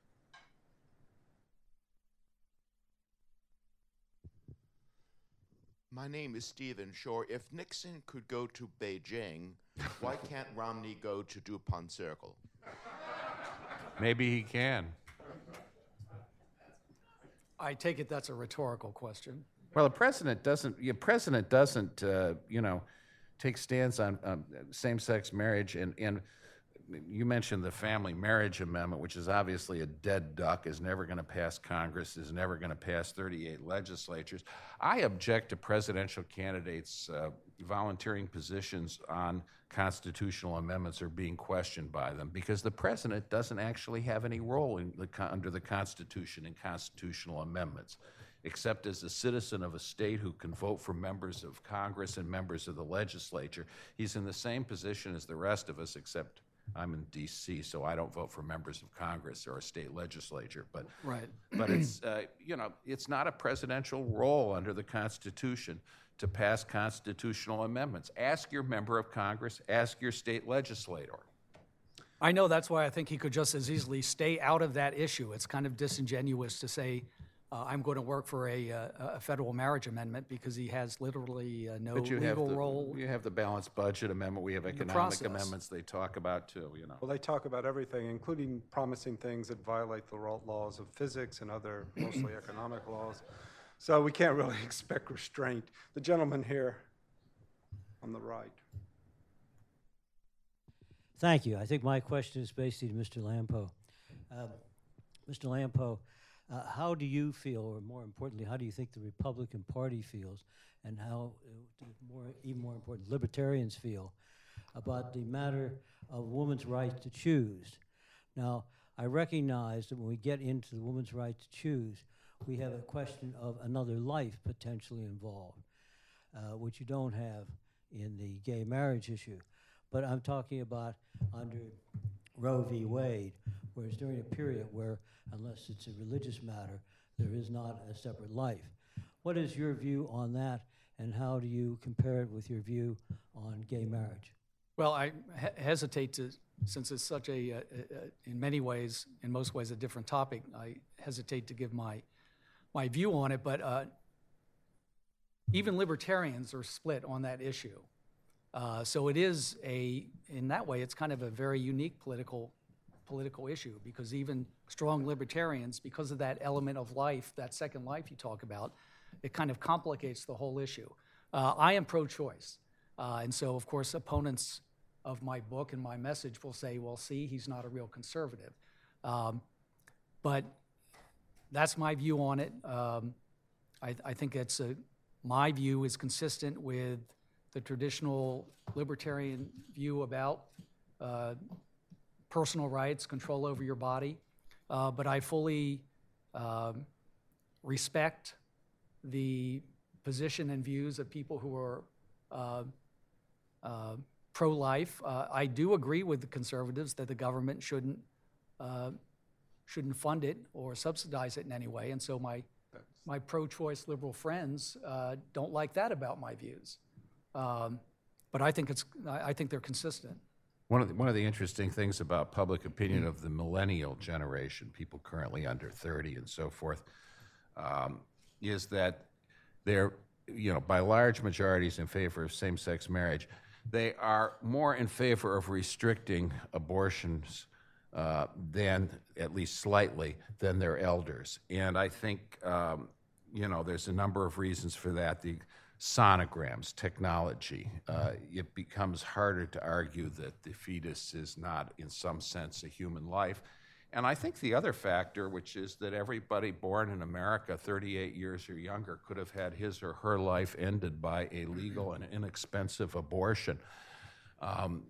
My name is Stephen Shore. If Nixon could go to Beijing, why *laughs* can't Romney go to Dupont Circle? Maybe he can. I take it that's a rhetorical question. Well, the president doesn't. The president doesn't. Uh, you know, take stands on um, same-sex marriage and and you mentioned the family marriage amendment, which is obviously a dead duck, is never going to pass Congress, is never going to pass 38 legislatures. I object to presidential candidates uh, volunteering positions on constitutional amendments or being questioned by them because the president doesn't actually have any role the, under the Constitution in constitutional amendments except as a citizen of a state who can vote for members of Congress and members of the legislature. He's in the same position as the rest of us, except I'm in D.C., so I don't vote for members of Congress or a state legislature. But Right. but it's uh, you know it's not a presidential role under the Constitution to pass constitutional amendments. Ask your member of Congress. Ask your state legislator. I know that's why I think he could just as easily stay out of that issue. It's kind of disingenuous to say, uh, I'm going to work for a, uh, a federal marriage amendment because he has literally uh, no But you have legal the, role. you have the balanced budget amendment. We have economic process. amendments they talk about too. You know. Well, they talk about everything, including promising things that violate the ro- laws of physics and other *clears throat* mostly economic laws. So we can't really *laughs* expect restraint. The gentleman here on the right. Thank you. I think my question is basically to Mr. Lampo. Um, Mr. Lampo, uh, how do you feel, or more importantly, how do you think the Republican Party feels, and how, uh, more, even more important, libertarians feel about the matter of women's right to choose? Now, I recognize that when we get into the woman's right to choose, we have a question of another life potentially involved, uh, which you don't have in the gay marriage issue. But I'm talking about under Roe v. Wade, whereas during a period where, unless it's a religious matter, there is not a separate life. What is your view on that, and how do you compare it with your view on gay marriage? Well, I he- hesitate to, since it's such a, in many ways, in most ways, a different topic, I hesitate to give my, my view on it, but uh, even libertarians are split on that issue. Uh, so it is a, in that way, it's kind of a very unique political, political issue because even strong libertarians, because of that element of life, that second life you talk about, it kind of complicates the whole issue. Uh, I am pro-choice, uh, and so of course opponents of my book and my message will say, "Well, see, he's not a real conservative," um, but that's my view on it. Um, I, I think it's a, my view is consistent with the traditional libertarian view about uh, personal rights, control over your body. Uh, but I fully um, respect the position and views of people who are uh, uh, pro-life. Uh, I do agree with the conservatives that the government shouldn't uh, shouldn't fund it or subsidize it in any way, and so my my pro-choice liberal friends uh, don't like that about my views. Um, but I think it's I think they're consistent. One of the, one of the interesting things about public opinion of the millennial generation, people currently under 30 and so forth, um, is that they're, you know, by large majorities in favor of same sex marriage. They are more in favor of restricting abortions uh, than, at least slightly, than their elders. And I think, um, you know, there's a number of reasons for that. The sonograms, technology, uh, it becomes harder to argue that the fetus is not, in some sense, a human life. And I think the other factor, which is that everybody born in America 38 years or younger could have had his or her life ended by a legal and inexpensive abortion. Um,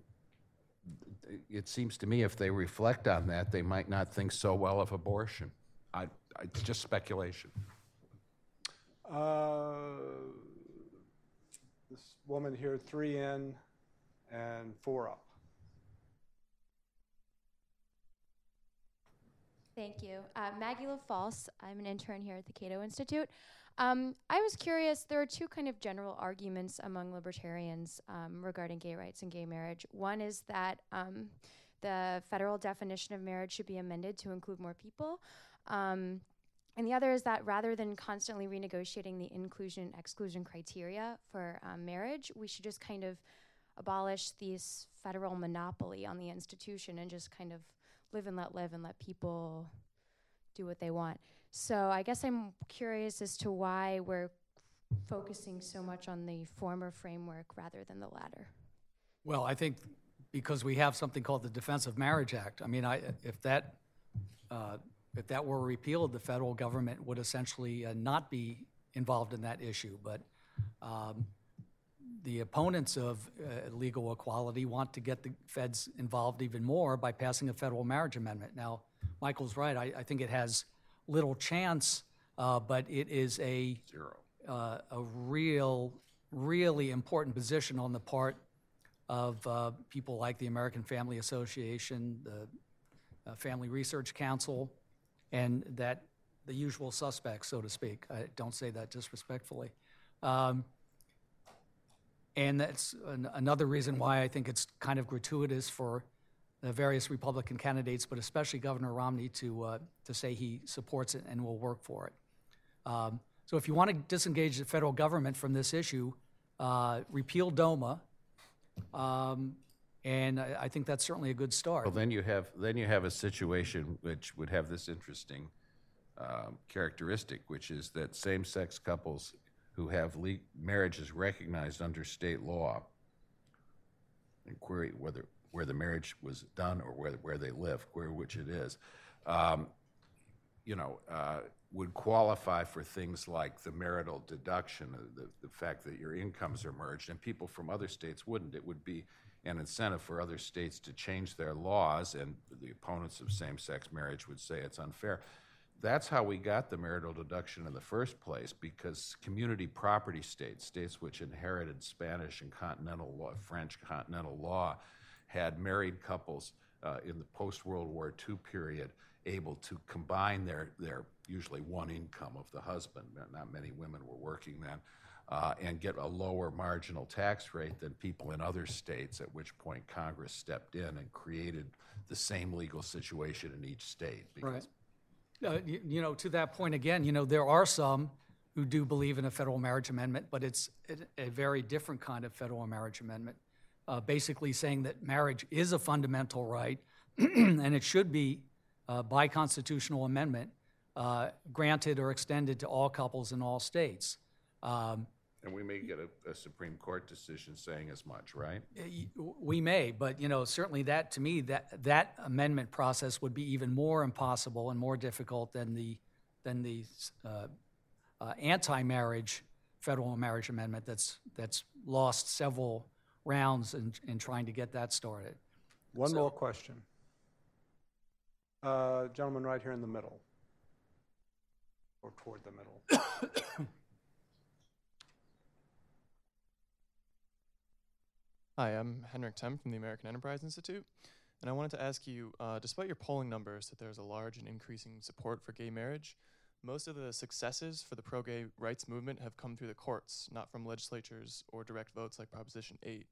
it seems to me if they reflect on that, they might not think so well of abortion. I, I, it's just speculation. Uh, woman here, three in and four up. Thank you. Uh, Maggie LaFalse. I'm an intern here at the Cato Institute. Um, I was curious, there are two kind of general arguments among libertarians um, regarding gay rights and gay marriage. One is that um, the federal definition of marriage should be amended to include more people. And the other is that rather than constantly renegotiating the inclusion and exclusion criteria for um, marriage, we should just kind of abolish this federal monopoly on the institution and just kind of live and let live and let people do what they want. So I guess I'm curious as to why we're focusing so much on the former framework rather than the latter. Well, I think because we have something called the Defense of Marriage Act. I mean, I, if that uh, if that were repealed, the federal government would essentially uh, not be involved in that issue. But um, the opponents of uh, legal equality want to get the feds involved even more by passing a federal marriage amendment. Now, Michael's right. I, I think it has little chance, uh, but it is a Zero. uh, a real, really important position on the part of uh, people like the American Family Association, the uh, Family Research Council, and that the usual suspects, so to speak. I don't say that disrespectfully. Um, and that's an, another reason why I think it's kind of gratuitous for the various Republican candidates, but especially Governor Romney, to uh, to say he supports it and will work for it. Um, so, if you want to disengage the federal government from this issue, uh, repeal DOMA, um, and I, I think that's certainly a good start. Well, then you have then you have a situation which would have this interesting um, characteristic, which is that same-sex couples who have le- marriages recognized under state law, and query whether where the marriage was done or where where they live, query which it is, um, you know, uh, would qualify for things like the marital deduction, uh, the, the fact that your incomes are merged, and people from other states wouldn't. It would be an incentive for other states to change their laws, and the opponents of same sex marriage would say it's unfair. That's how we got the marital deduction in the first place because community property states, states which inherited Spanish and continental law, French continental law, had married couples uh, in the post World War II period able to combine their, their usually one income of the husband. Not many women were working then. Uh, and get a lower marginal tax rate than people in other states, at which point Congress stepped in and created the same legal situation in each state. Right. Uh, you, you know, to that point again, you know, there are some who do believe in a federal marriage amendment, but it's a, a very different kind of federal marriage amendment, uh, basically saying that marriage is a fundamental right *clears throat* and it should be, uh, by constitutional amendment, uh, granted or extended to all couples in all states. Um, And we may get a, a Supreme Court decision saying as much, right? we may, but you know, certainly that to me that that amendment process would be even more impossible and more difficult than the than the uh, uh, anti-marriage federal marriage amendment that's that's lost several rounds in, in trying to get that started. One So- more question. Uh, Gentleman right here in the middle. Or toward the middle. *coughs* Hi, I'm Henrik Tem from the American Enterprise Institute, and I wanted to ask you uh, despite your polling numbers that there's a large and increasing support for gay marriage, most of the successes for the pro gay rights movement have come through the courts, not from legislatures or direct votes like Proposition 8.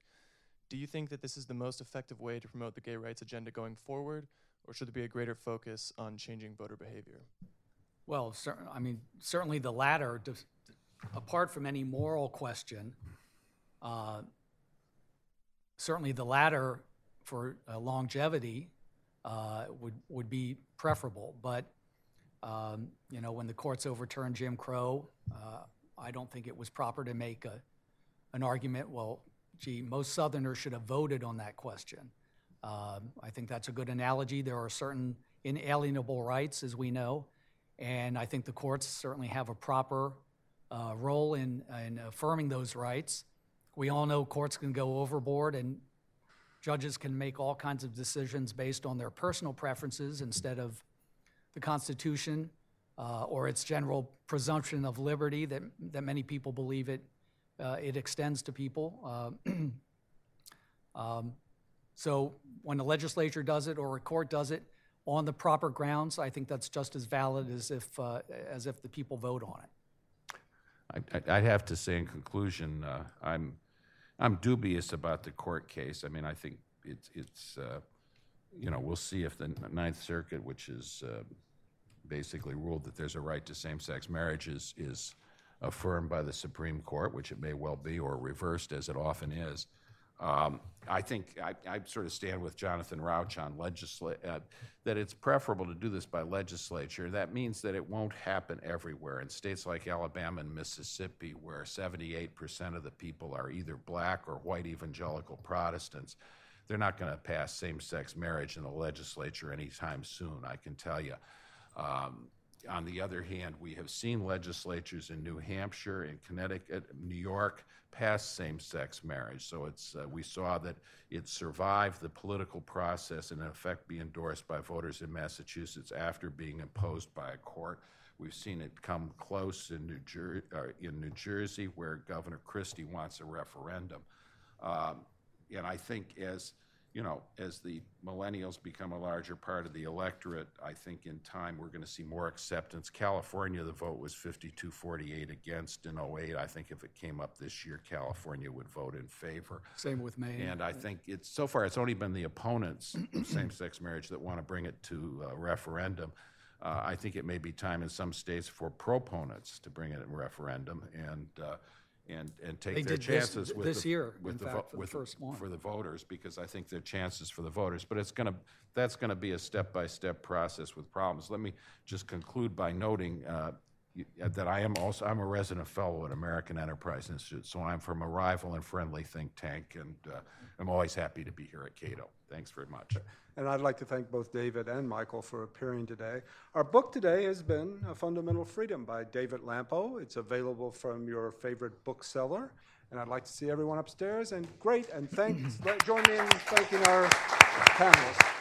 Do you think that this is the most effective way to promote the gay rights agenda going forward, or should there be a greater focus on changing voter behavior? Well, cer- I mean, certainly the latter, apart from any moral question, uh, certainly the latter for uh, longevity uh, would would be preferable. But um, you know, when the courts overturned Jim Crow, uh, I don't think it was proper to make a an argument. Well, gee, most Southerners should have voted on that question. Um, I think that's a good analogy. There are certain inalienable rights, as we know, and I think the courts certainly have a proper uh, role in, in affirming those rights. We all know courts can go overboard, and judges can make all kinds of decisions based on their personal preferences instead of the Constitution uh, or its general presumption of liberty that, that many people believe it, uh, it extends to people. Uh, *clears throat* um, so when the legislature does it or a court does it on the proper grounds, I think that's just as valid as if, uh, as if the people vote on it. I- I'd have to say in conclusion, uh, I'm, I'm dubious about the court case. I mean, I think it's, it's, uh, you know, we'll see if the Ninth Circuit, which is uh, basically ruled that there's a right to same-sex marriage, is, is affirmed by the Supreme Court, which it may well be, or reversed as it often is. Um, I think I, I sort of stand with Jonathan Rauch on legisla- uh, that it's preferable to do this by legislature. That means that it won't happen everywhere. In states like Alabama and Mississippi, where 78% of the people are either black or white evangelical Protestants, they're not going to pass same sex marriage in the legislature anytime soon, I can tell you. Um, on the other hand, we have seen legislatures in New Hampshire, in Connecticut, New York pass same-sex marriage. So it's uh, we saw that it survived the political process and in effect be endorsed by voters in Massachusetts after being imposed by a court. We've seen it come close in New, Jer- uh, in New Jersey, where Governor Christie wants a referendum. Um, and I think as, you know, as the millennials become a larger part of the electorate, I think in time we're going to see more acceptance. California, the vote was 52-48 against in 08. I think if it came up this year, California would vote in favor. Same with Maine. And I think it's, so far, it's only been the opponents of *clears throat* same-sex marriage that want to bring it to a referendum. Uh, I think it may be time in some states for proponents to bring it in referendum and, uh, and, and take They their did this- chances with this the, year, with in the, fact, vo- for the with, first one. for the voters, because I think their chances for the voters. But it's going to, that's going to be a step-by-step process with problems. Let me just conclude by noting uh, y- that I am also, I'm a resident fellow at American Enterprise Institute, so I'm from a rival and friendly think tank, and uh, I'm always happy to be here at Cato. Thanks very much. And I'd like to thank both David and Michael for appearing today. Our book today has been A Fundamental Freedom by David Lampo. It's available from your favorite bookseller. And I'd like to see everyone upstairs. And great, and thanks. Join me in thanking our panelists.